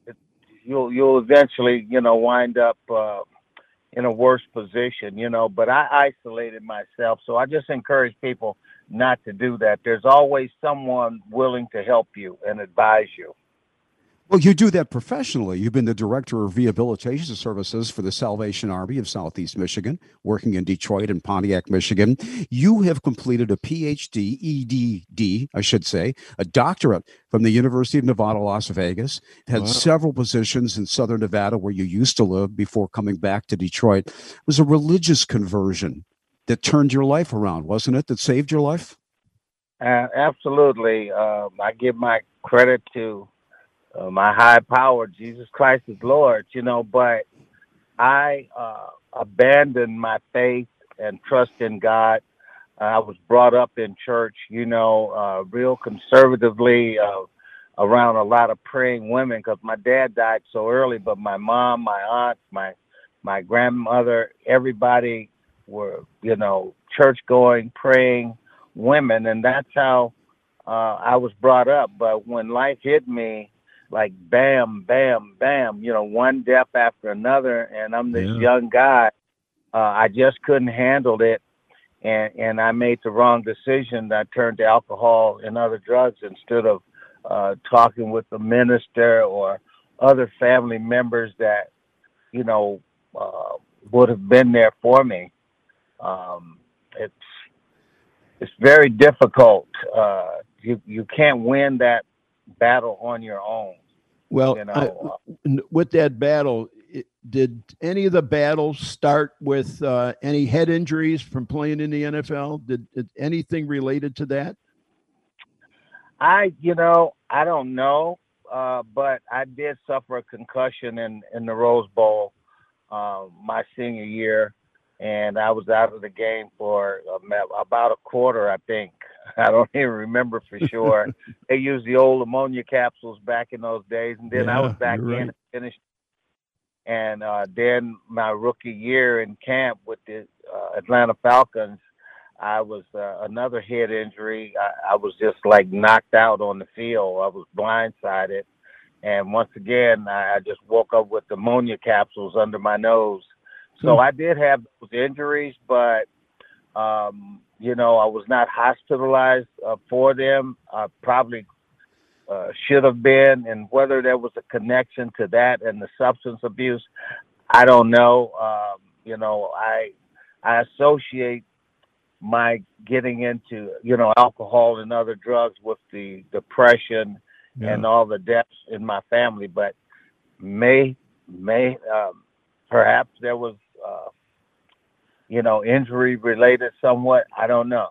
It, you'll you'll eventually you know wind up uh, in a worse position, you know. But I isolated myself, so I just encourage people not to do that. There's always someone willing to help you and advise you. Well, you do that professionally. You've been the director of rehabilitation services for the Salvation Army of Southeast Michigan, working in Detroit and Pontiac, Michigan. You have completed a PhD, EDD, I should say, a doctorate from the University of Nevada, Las Vegas. Had wow. several positions in Southern Nevada, where you used to live before coming back to Detroit. It was a religious conversion that turned your life around, wasn't it? That saved your life? Uh, absolutely. Uh, I give my credit to uh, my high power, Jesus Christ is Lord, you know, but I uh, abandoned my faith and trust in God. I was brought up in church, you know, uh, real conservatively uh, around a lot of praying women because my dad died so early, but my mom, my aunt, my my grandmother, everybody were, you know, church going, praying women, and that's how uh, I was brought up. But when life hit me, like bam, bam, bam, you know, one death after another, and I'm this yeah. young guy. Uh, I just couldn't handle it, and and I made the wrong decision. I turned to alcohol and other drugs instead of uh, talking with the minister or other family members that, you know, uh, would have been there for me. Um, it's it's very difficult. Uh, you you can't win that battle on your own. Well, you know? I, with that battle, it, did any of the battles start with uh, any head injuries from playing in the NFL? Did, did, anything related to that? I, you know, I don't know, uh, but I did suffer a concussion in in the Rose Bowl uh, my senior year. And I was out of the game for about a quarter, I think. I don't even remember for sure. they used the old ammonia capsules back in those days, and then yeah, I was back in right. and finished. And uh, then my rookie year in camp with the uh, Atlanta Falcons, I was uh, another head injury. I, I was just like knocked out on the field. I was blindsided, and once again, I, I just woke up with ammonia capsules under my nose. So hmm. I did have those injuries, but um, you know, I was not hospitalized uh, for them. I probably uh, should have been, and whether there was a connection to that and the substance abuse, I don't know. Um, you know, I I associate my getting into you know alcohol and other drugs with the depression yeah. and all the deaths in my family, but may may um, perhaps there was you know, injury related somewhat. I don't know.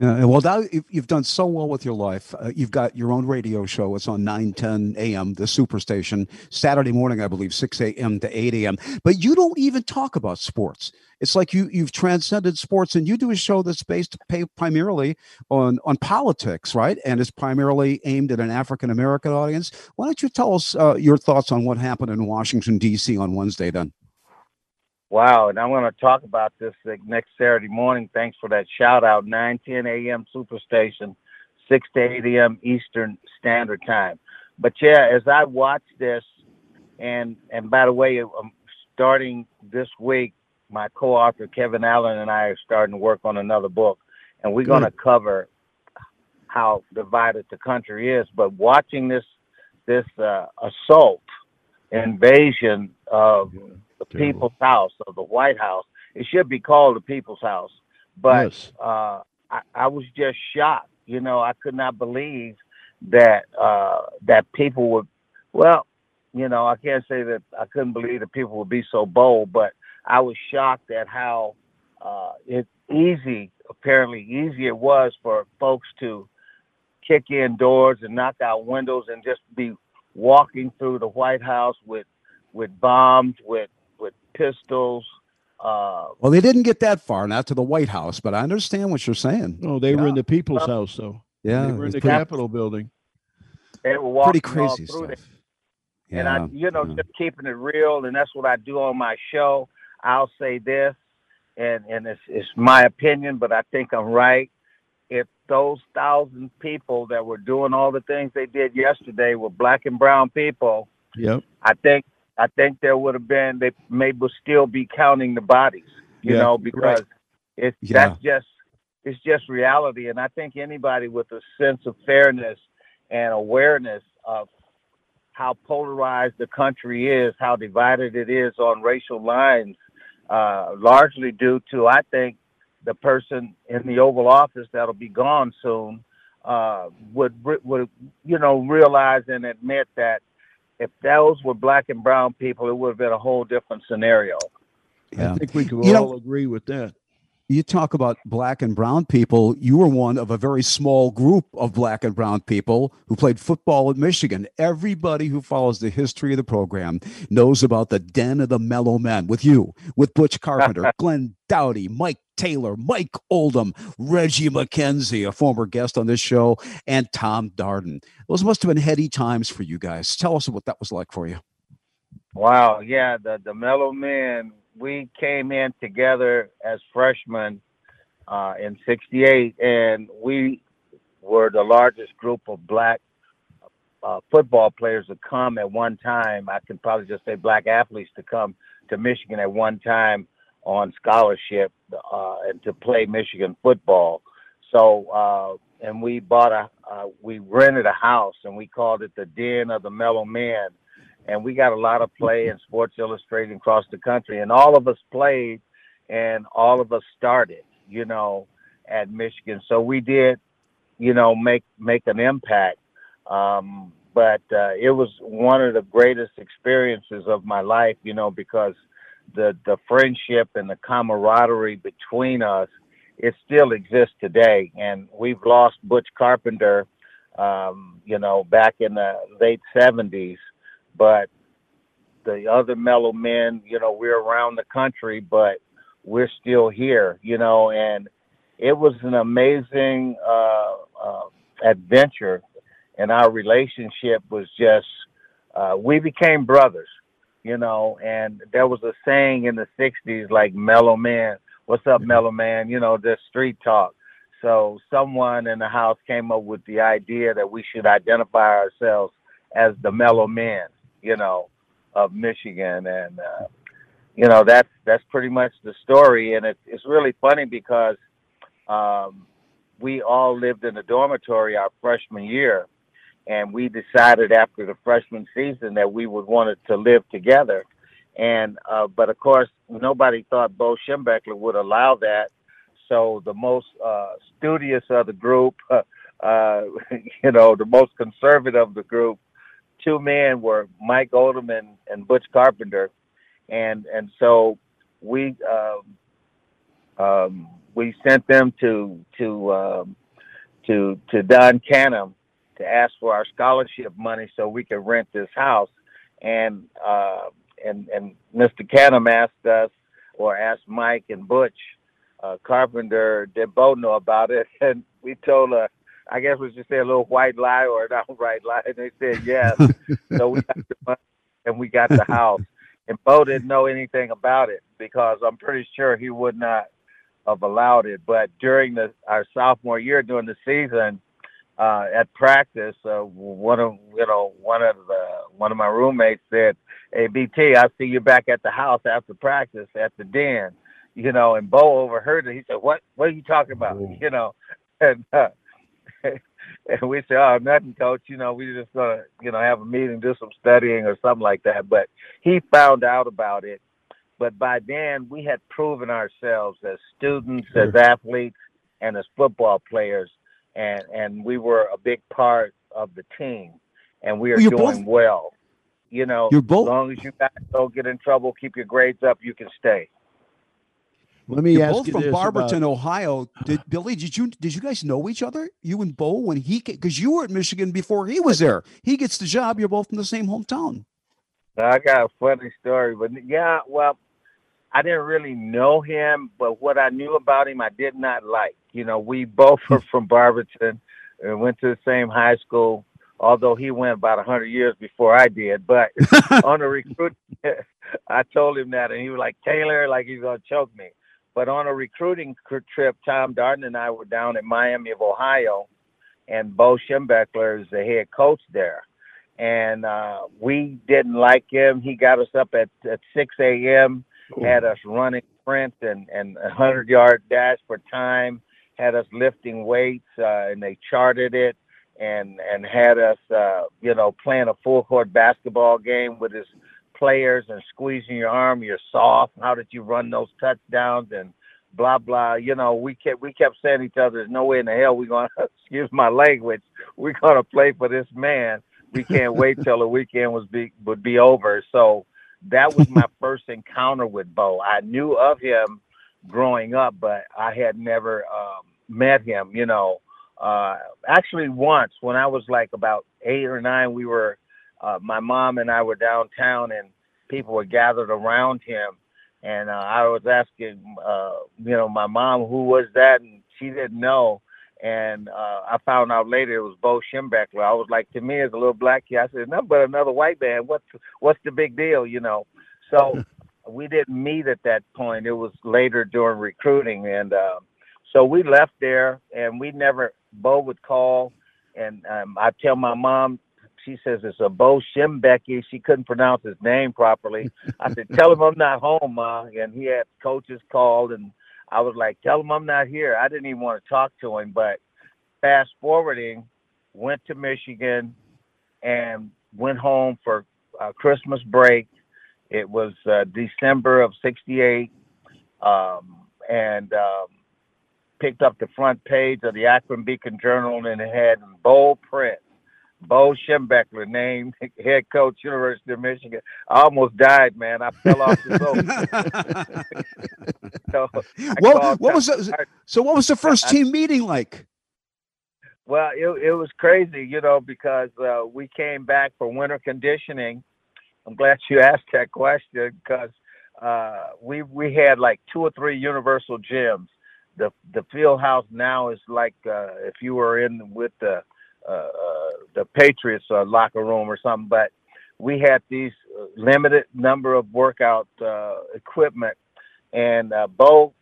Yeah, well, now you've done so well with your life. Uh, you've got your own radio show. It's on 9, 10 a.m., the Superstation, Saturday morning, I believe, 6 a.m. to 8 a.m. But you don't even talk about sports. It's like you, you've transcended sports and you do a show that's based primarily on, on politics, right? And it's primarily aimed at an African American audience. Why don't you tell us uh, your thoughts on what happened in Washington, D.C. on Wednesday then? Wow, and I'm going to talk about this next Saturday morning. Thanks for that shout out. 9 10 a.m. Superstation, 6 to 8 a.m. Eastern Standard Time. But yeah, as I watch this, and and by the way, I'm starting this week. My co-author Kevin Allen and I are starting to work on another book, and we're going to cover how divided the country is. But watching this this uh, assault, invasion of the Terrible. People's House or the White House. It should be called the People's House, but yes. uh, I, I, was just shocked. You know, I could not believe that uh, that people would. Well, you know, I can't say that I couldn't believe that people would be so bold, but I was shocked at how uh, it easy, apparently easy it was for folks to kick in doors and knock out windows and just be walking through the White House with with bombs, with with pistols. Uh, well, they didn't get that far, not to the White House, but I understand what you're saying. Oh, they yeah. were in the People's uh, House, though. Yeah, they were in the pretty, Capitol building. They were walking pretty crazy stuff. Yeah, and I, you know, yeah. just keeping it real, and that's what I do on my show. I'll say this, and and it's it's my opinion, but I think I'm right. If those thousand people that were doing all the things they did yesterday were black and brown people, yep, I think I think there would have been they may still be counting the bodies, you yeah, know, because right. it's yeah. that's just it's just reality. And I think anybody with a sense of fairness and awareness of how polarized the country is, how divided it is on racial lines, uh, largely due to I think the person in the Oval Office that'll be gone soon uh, would would you know realize and admit that if those were black and brown people, it would have been a whole different scenario. Yeah. I think we could you all know, agree with that. You talk about black and brown people. You were one of a very small group of black and brown people who played football at Michigan. Everybody who follows the history of the program knows about the den of the mellow men with you, with Butch Carpenter, Glenn Doughty, Mike Taylor, Mike Oldham, Reggie McKenzie, a former guest on this show, and Tom Darden. Those must have been heady times for you guys. Tell us what that was like for you. Wow, yeah, the the Mellow Men. We came in together as freshmen uh, in '68, and we were the largest group of black uh, football players to come at one time. I can probably just say black athletes to come to Michigan at one time on scholarship uh, and to play Michigan football. So, uh, and we bought a, uh, we rented a house and we called it the Den of the Mellow Men. And we got a lot of play in Sports Illustrated across the country. And all of us played and all of us started, you know, at Michigan. So we did, you know, make, make an impact. Um, but uh, it was one of the greatest experiences of my life, you know, because – the the friendship and the camaraderie between us it still exists today and we've lost butch carpenter um, you know back in the late 70s but the other mellow men you know we're around the country but we're still here, you know, and it was an amazing uh, uh, adventure, and our relationship was just uh, we became brothers, you know. And there was a saying in the '60s, like "Mellow Man, what's up, Mellow Man?" You know, just street talk. So someone in the house came up with the idea that we should identify ourselves as the Mellow Men, you know, of Michigan, and uh, you know that's that's pretty much the story. And it, it's really funny because um, we all lived in a dormitory our freshman year, and we decided after the freshman season that we would want to live together. And uh, but of course, nobody thought Bo Schembechler would allow that. So the most uh, studious of the group, uh, you know, the most conservative of the group, two men were Mike Oldham and, and Butch Carpenter, and and so we um, um, we sent them to to um, to to Don Canham to ask for our scholarship money so we could rent this house, and uh, and and Mr. Canham asked us or asked Mike and Butch uh, Carpenter did both know about it, and we told her. I guess we just say a little white lie or an outright lie. And they said yes. so we got the money and we got the house. And Bo didn't know anything about it because I'm pretty sure he would not have allowed it. But during the our sophomore year, during the season, uh, at practice, uh, one of you know one of the one of my roommates said, "Hey BT, I see you back at the house after practice at the den." You know, and Bo overheard it. He said, "What? What are you talking about?" Ooh. You know, and uh, and we say, "Oh, nothing, coach. You know, we just gonna you know have a meeting, do some studying or something like that." But he found out about it but by then, we had proven ourselves as students, as athletes, and as football players, and and we were a big part of the team, and we are you're doing both, well. You know, you're both, as long as you guys don't get in trouble, keep your grades up, you can stay. Let me You're ask both you from Barberton, about... Ohio. Did Billy? Did you did you guys know each other? You and Bo when he because you were at Michigan before he was there. He gets the job. You're both in the same hometown. I got a funny story, but yeah, well, I didn't really know him, but what I knew about him, I did not like. You know, we both were from Barberton and went to the same high school, although he went about a 100 years before I did. But on the recruit, I told him that, and he was like, Taylor, like he's going to choke me. But on a recruiting trip, Tom Darden and I were down in Miami of Ohio, and Bo Schembechler is the head coach there. And uh, we didn't like him. He got us up at, at 6 a.m had us running sprint and and a hundred yard dash for time, had us lifting weights, uh, and they charted it, and and had us, uh, you know, playing a full court basketball game with his players and squeezing your arm. You're soft. How did you run those touchdowns and blah blah. You know, we kept we kept saying to each other, "There's no way in the hell we're gonna excuse my language. We're gonna play for this man. We can't wait till the weekend was be would be over." So that was my first encounter with Bo. I knew of him growing up, but I had never um, met him. You know, uh, actually once when I was like about eight or nine, we were uh, my mom and I were downtown, and people were gathered around him, and uh, I was asking, uh, you know, my mom who was that, and she didn't know. And uh, I found out later it was Bo Schembechler. I was like, to me as a little black kid, I said, nothing but another white man. What's what's the big deal, you know? So we didn't meet at that point. It was later during recruiting, and uh, so we left there, and we never. Bo would call, and um, I tell my mom. She says it's a Bo Schembechler. She couldn't pronounce his name properly. I said, "Tell him I'm not home, ma." And he had coaches called, and I was like, tell him I'm not here. I didn't even want to talk to him. But fast forwarding, went to Michigan and went home for uh, Christmas break. It was uh, December of '68, um, and um, picked up the front page of the Akron Beacon Journal, and it had in bold print Bo Schembechler named head coach, University of Michigan. I almost died, man. I fell off the boat. so well, what was the, so? What was the first team meeting like? Well, it it was crazy, you know, because uh, we came back for winter conditioning. I'm glad you asked that question because uh, we we had like two or three universal gyms. The the field house now is like uh, if you were in with the uh, uh, the Patriots uh, locker room or something. But we had these uh, limited number of workout equipment, and Bo,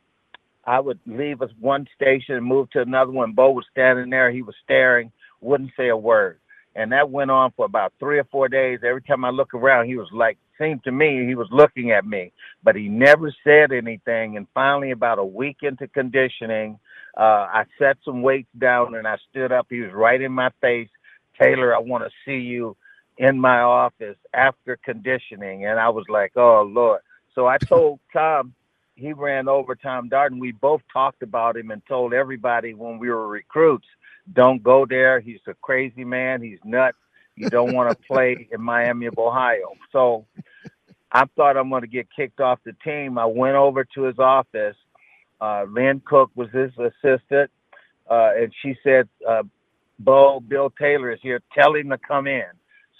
I would leave us one station and move to another one. Bo was standing there, he was staring, wouldn't say a word, and that went on for about three or four days. Every time I look around, he was like, seemed to me he was looking at me, but he never said anything. And finally, about a week into conditioning, uh, I set some weights down and I stood up. He was right in my face. Taylor, I want to see you in my office after conditioning. And I was like, oh, Lord. So I told Tom, he ran over Tom Darden. We both talked about him and told everybody when we were recruits, don't go there. He's a crazy man. He's nuts. You don't want to play in Miami of Ohio. So I thought I'm going to get kicked off the team. I went over to his office uh, Lynn Cook was his assistant, uh, and she said, uh, "Bo, Bill Taylor is here. Tell him to come in."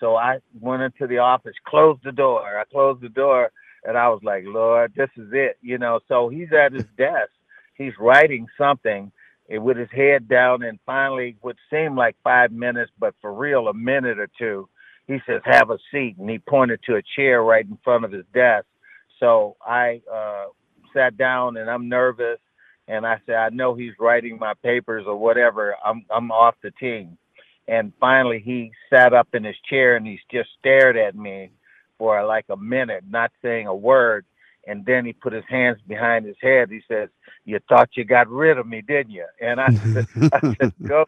So I went into the office, closed the door. I closed the door, and I was like, "Lord, this is it," you know. So he's at his desk. He's writing something eh, with his head down, and finally, what seemed like five minutes, but for real, a minute or two, he says, "Have a seat," and he pointed to a chair right in front of his desk. So I uh, sat down and I'm nervous and I said, I know he's writing my papers or whatever. I'm I'm off the team. And finally he sat up in his chair and he just stared at me for like a minute, not saying a word. And then he put his hands behind his head. He says, You thought you got rid of me, didn't you? And I said, I said, Go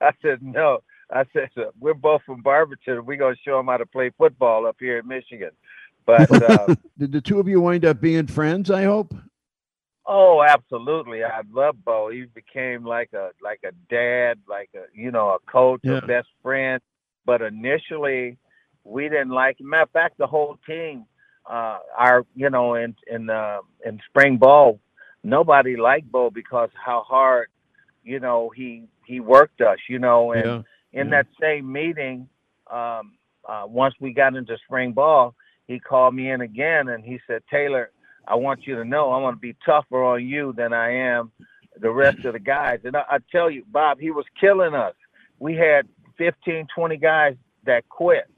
I said, No. I said, We're both from Barberton. We're gonna show him how to play football up here in Michigan. But uh, did the two of you wind up being friends? I hope. Oh, absolutely. I love Bo. He became like a like a dad, like a you know a coach, yeah. a best friend. But initially, we didn't like. Him. Matter of fact, the whole team, uh, our you know in in uh, in spring ball, nobody liked Bo because how hard you know he he worked us. You know, and yeah. in yeah. that same meeting, um, uh, once we got into spring ball, he called me in again and he said, Taylor, I want you to know I'm going to be tougher on you than I am the rest of the guys. And I, I tell you, Bob, he was killing us. We had 15, 20 guys that quit.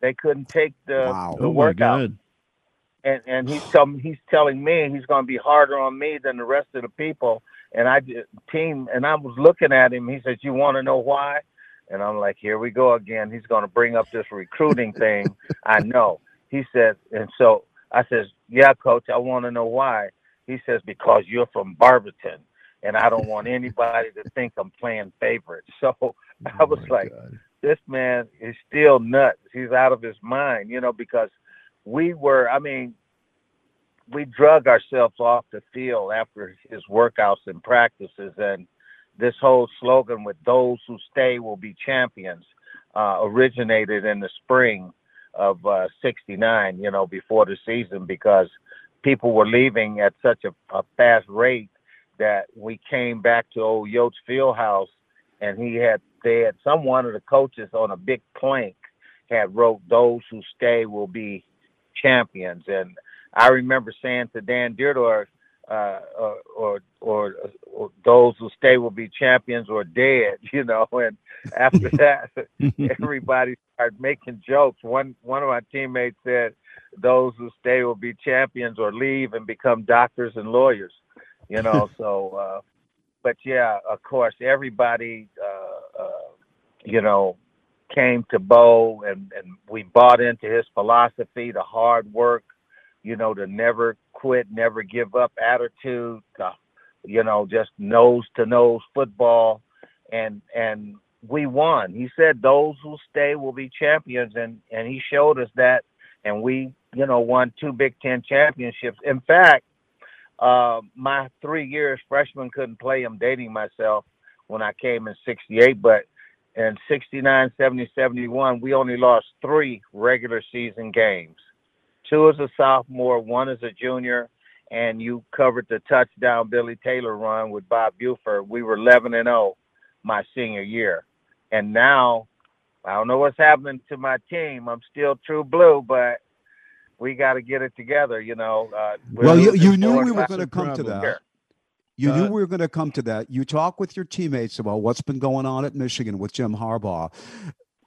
They couldn't take the, wow. the oh workout. And and he's telling he's telling me he's going to be harder on me than the rest of the people. And I team and I was looking at him. He says, "You want to know why?" And I'm like, "Here we go again. He's going to bring up this recruiting thing." I know. He says, and so I says, yeah, coach, I want to know why. He says, because you're from Barberton and I don't want anybody to think I'm playing favorites. So oh I was like, God. this man is still nuts. He's out of his mind, you know, because we were, I mean, we drug ourselves off the field after his workouts and practices. And this whole slogan with those who stay will be champions uh, originated in the spring of uh, 69, you know, before the season because people were leaving at such a, a fast rate that we came back to old Yost Fieldhouse and he had they had some one of the coaches on a big plank had wrote those who stay will be champions. And I remember saying to Dan Dierdorf, uh, or, or, or or those who stay will be champions or dead, you know. And after that, everybody started making jokes. One one of my teammates said, "Those who stay will be champions or leave and become doctors and lawyers," you know. so, uh, but yeah, of course, everybody, uh, uh, you know, came to Bo, and and we bought into his philosophy, the hard work, you know, the never quit, never give up attitude, the, you know, just nose to nose football. And, and we won. He said those who stay will be champions. And, and he showed us that. And we, you know, won two Big Ten championships. In fact, uh, my three years freshman couldn't play. I'm dating myself when I came in 68, but in 69, 70, 71, we only lost three regular season games two as a sophomore, one as a junior, and you covered the touchdown Billy Taylor run with Bob Ufer. We were 11 and 0 my senior year, and now I don't know what's happening to my team. I'm still true blue, but we got to get it together. You know. Uh, well, you, you knew we were going to come to that. Here. You uh, knew we were going to come to that. You talk with your teammates about what's been going on at Michigan with Jim Harbaugh.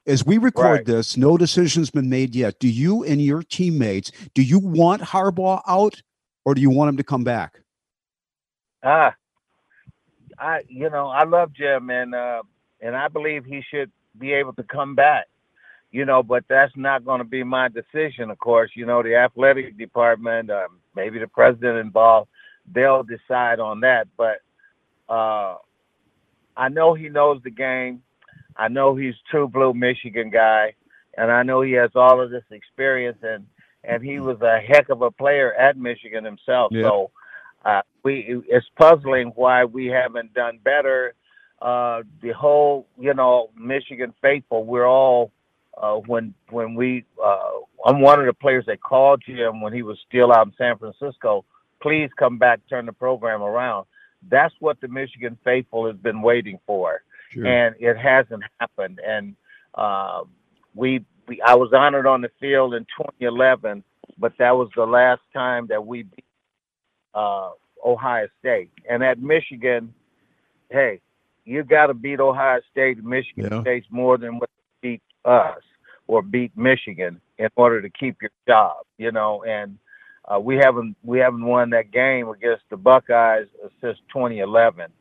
As we record right. this, no decision's been made yet. Do you and your teammates do you want Harbaugh out, or do you want him to come back? Ah, I you know I love Jim and uh, and I believe he should be able to come back. You know, but that's not going to be my decision. Of course, you know the athletic department, uh, maybe the president involved they'll decide on that. But uh, I know he knows the game. I know he's true blue Michigan guy, and I know he has all of this experience and and he was a heck of a player at Michigan himself. Yeah. So uh, we it's puzzling why we haven't done better. Uh, the whole you know Michigan faithful, we're all uh, when when we uh, I'm one of the players that called Jim when he was still out in San Francisco please come back, turn the program around. That's what the Michigan faithful has been waiting for, sure. and it hasn't happened. And uh, we, we, I was honored on the field in 2011, but that was the last time that we beat uh, Ohio State. And at Michigan, hey, you got to beat Ohio State. Michigan yeah. State's more than what beat us or beat Michigan in order to keep your job, you know. And uh, we haven't we haven't won that game against the Buckeyes since 2011,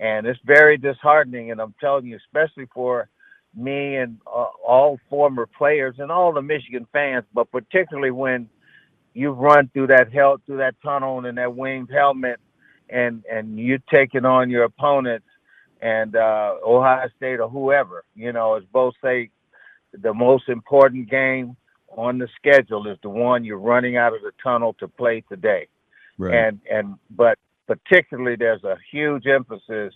and it's very disheartening. And I'm telling you, especially for me and uh, all former players and all the Michigan fans, but particularly when you've run through that hell through that tunnel in that winged helmet, and and you're taking on your opponents and uh, Ohio State or whoever. You know, as both say, the most important game on the schedule is the one you're running out of the tunnel to play today. Right. And and but particularly there's a huge emphasis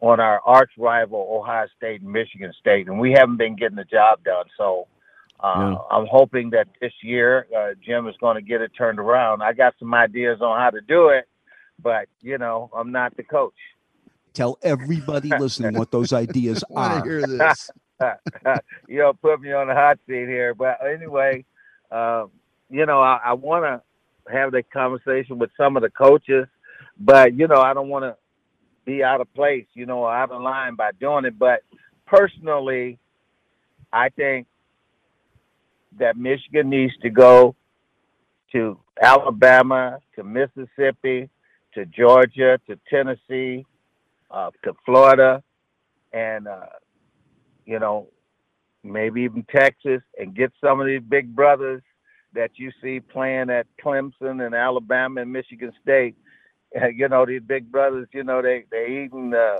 on our arch rival Ohio State and Michigan State, and we haven't been getting the job done. So uh, yeah. I'm hoping that this year uh, Jim is going to get it turned around. I got some ideas on how to do it, but you know I'm not the coach. Tell everybody listening what those ideas are. I hear this. you know, put me on the hot seat here. But anyway, uh, you know, I, I want to have that conversation with some of the coaches, but you know, I don't want to be out of place, you know, out of line by doing it. But personally, I think that Michigan needs to go to Alabama, to Mississippi, to Georgia, to Tennessee, uh, to Florida, and uh, you know, maybe even Texas, and get some of these big brothers that you see playing at Clemson and Alabama and Michigan State. you know, these big brothers, you know, they they eating uh,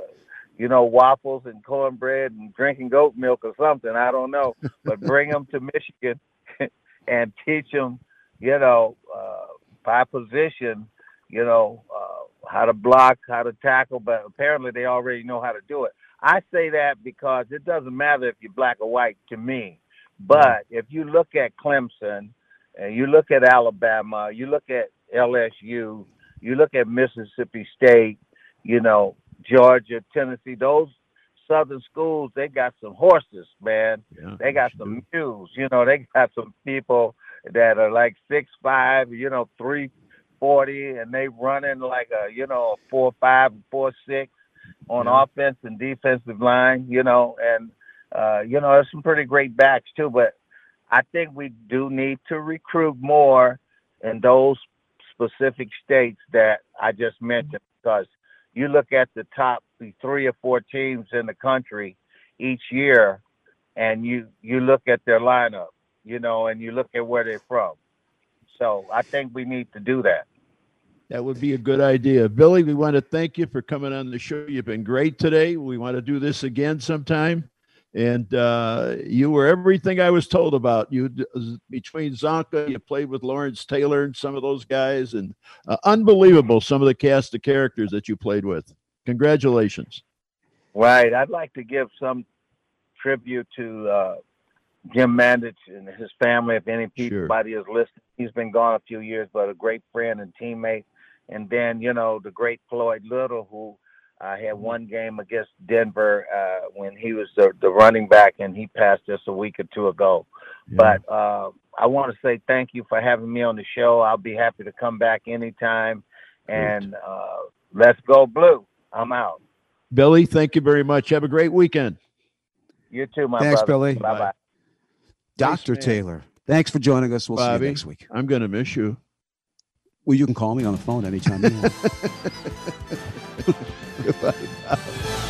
you know, waffles and cornbread and drinking goat milk or something. I don't know, but bring them to Michigan and teach them, you know, uh, by position, you know, uh, how to block, how to tackle. But apparently, they already know how to do it. I say that because it doesn't matter if you're black or white to me. But if you look at Clemson, and you look at Alabama, you look at LSU, you look at Mississippi State, you know, Georgia, Tennessee, those southern schools, they got some horses, man. Yeah, they got some mules, you know, they got some people that are like six five, you know, three forty, and they running like a, you know, four five, four six on yeah. offense and defensive line, you know, and uh, you know, there's some pretty great backs too, but I think we do need to recruit more in those specific states that I just mm-hmm. mentioned because you look at the top three or four teams in the country each year and you you look at their lineup, you know, and you look at where they're from. So I think we need to do that. That would be a good idea. Billy, we want to thank you for coming on the show. You've been great today. We want to do this again sometime. And uh, you were everything I was told about. You between Csonka, you played with Lawrence Taylor and some of those guys, and uh, unbelievable some of the cast of characters that you played with. Congratulations. Right. I'd like to give some tribute to uh, Jim Mandich and his family. If anybody sure. is listening, he's been gone a few years, but a great friend and teammate and then you know the great Floyd Little, who uh, had mm-hmm. one game against Denver uh, when he was the, the running back, and he passed just a week or two ago. Yeah. But uh, I want to say thank you for having me on the show. I'll be happy to come back anytime. And uh, let's go blue. I'm out. Billy, thank you very much. Have a great weekend. You too, my Thanks, brother. Billy. Bye bye. Dr. Thanks. Taylor, thanks for joining us. We'll see you next week. I'm going to miss you. Well, you can call me on the phone anytime you want. Goodbye.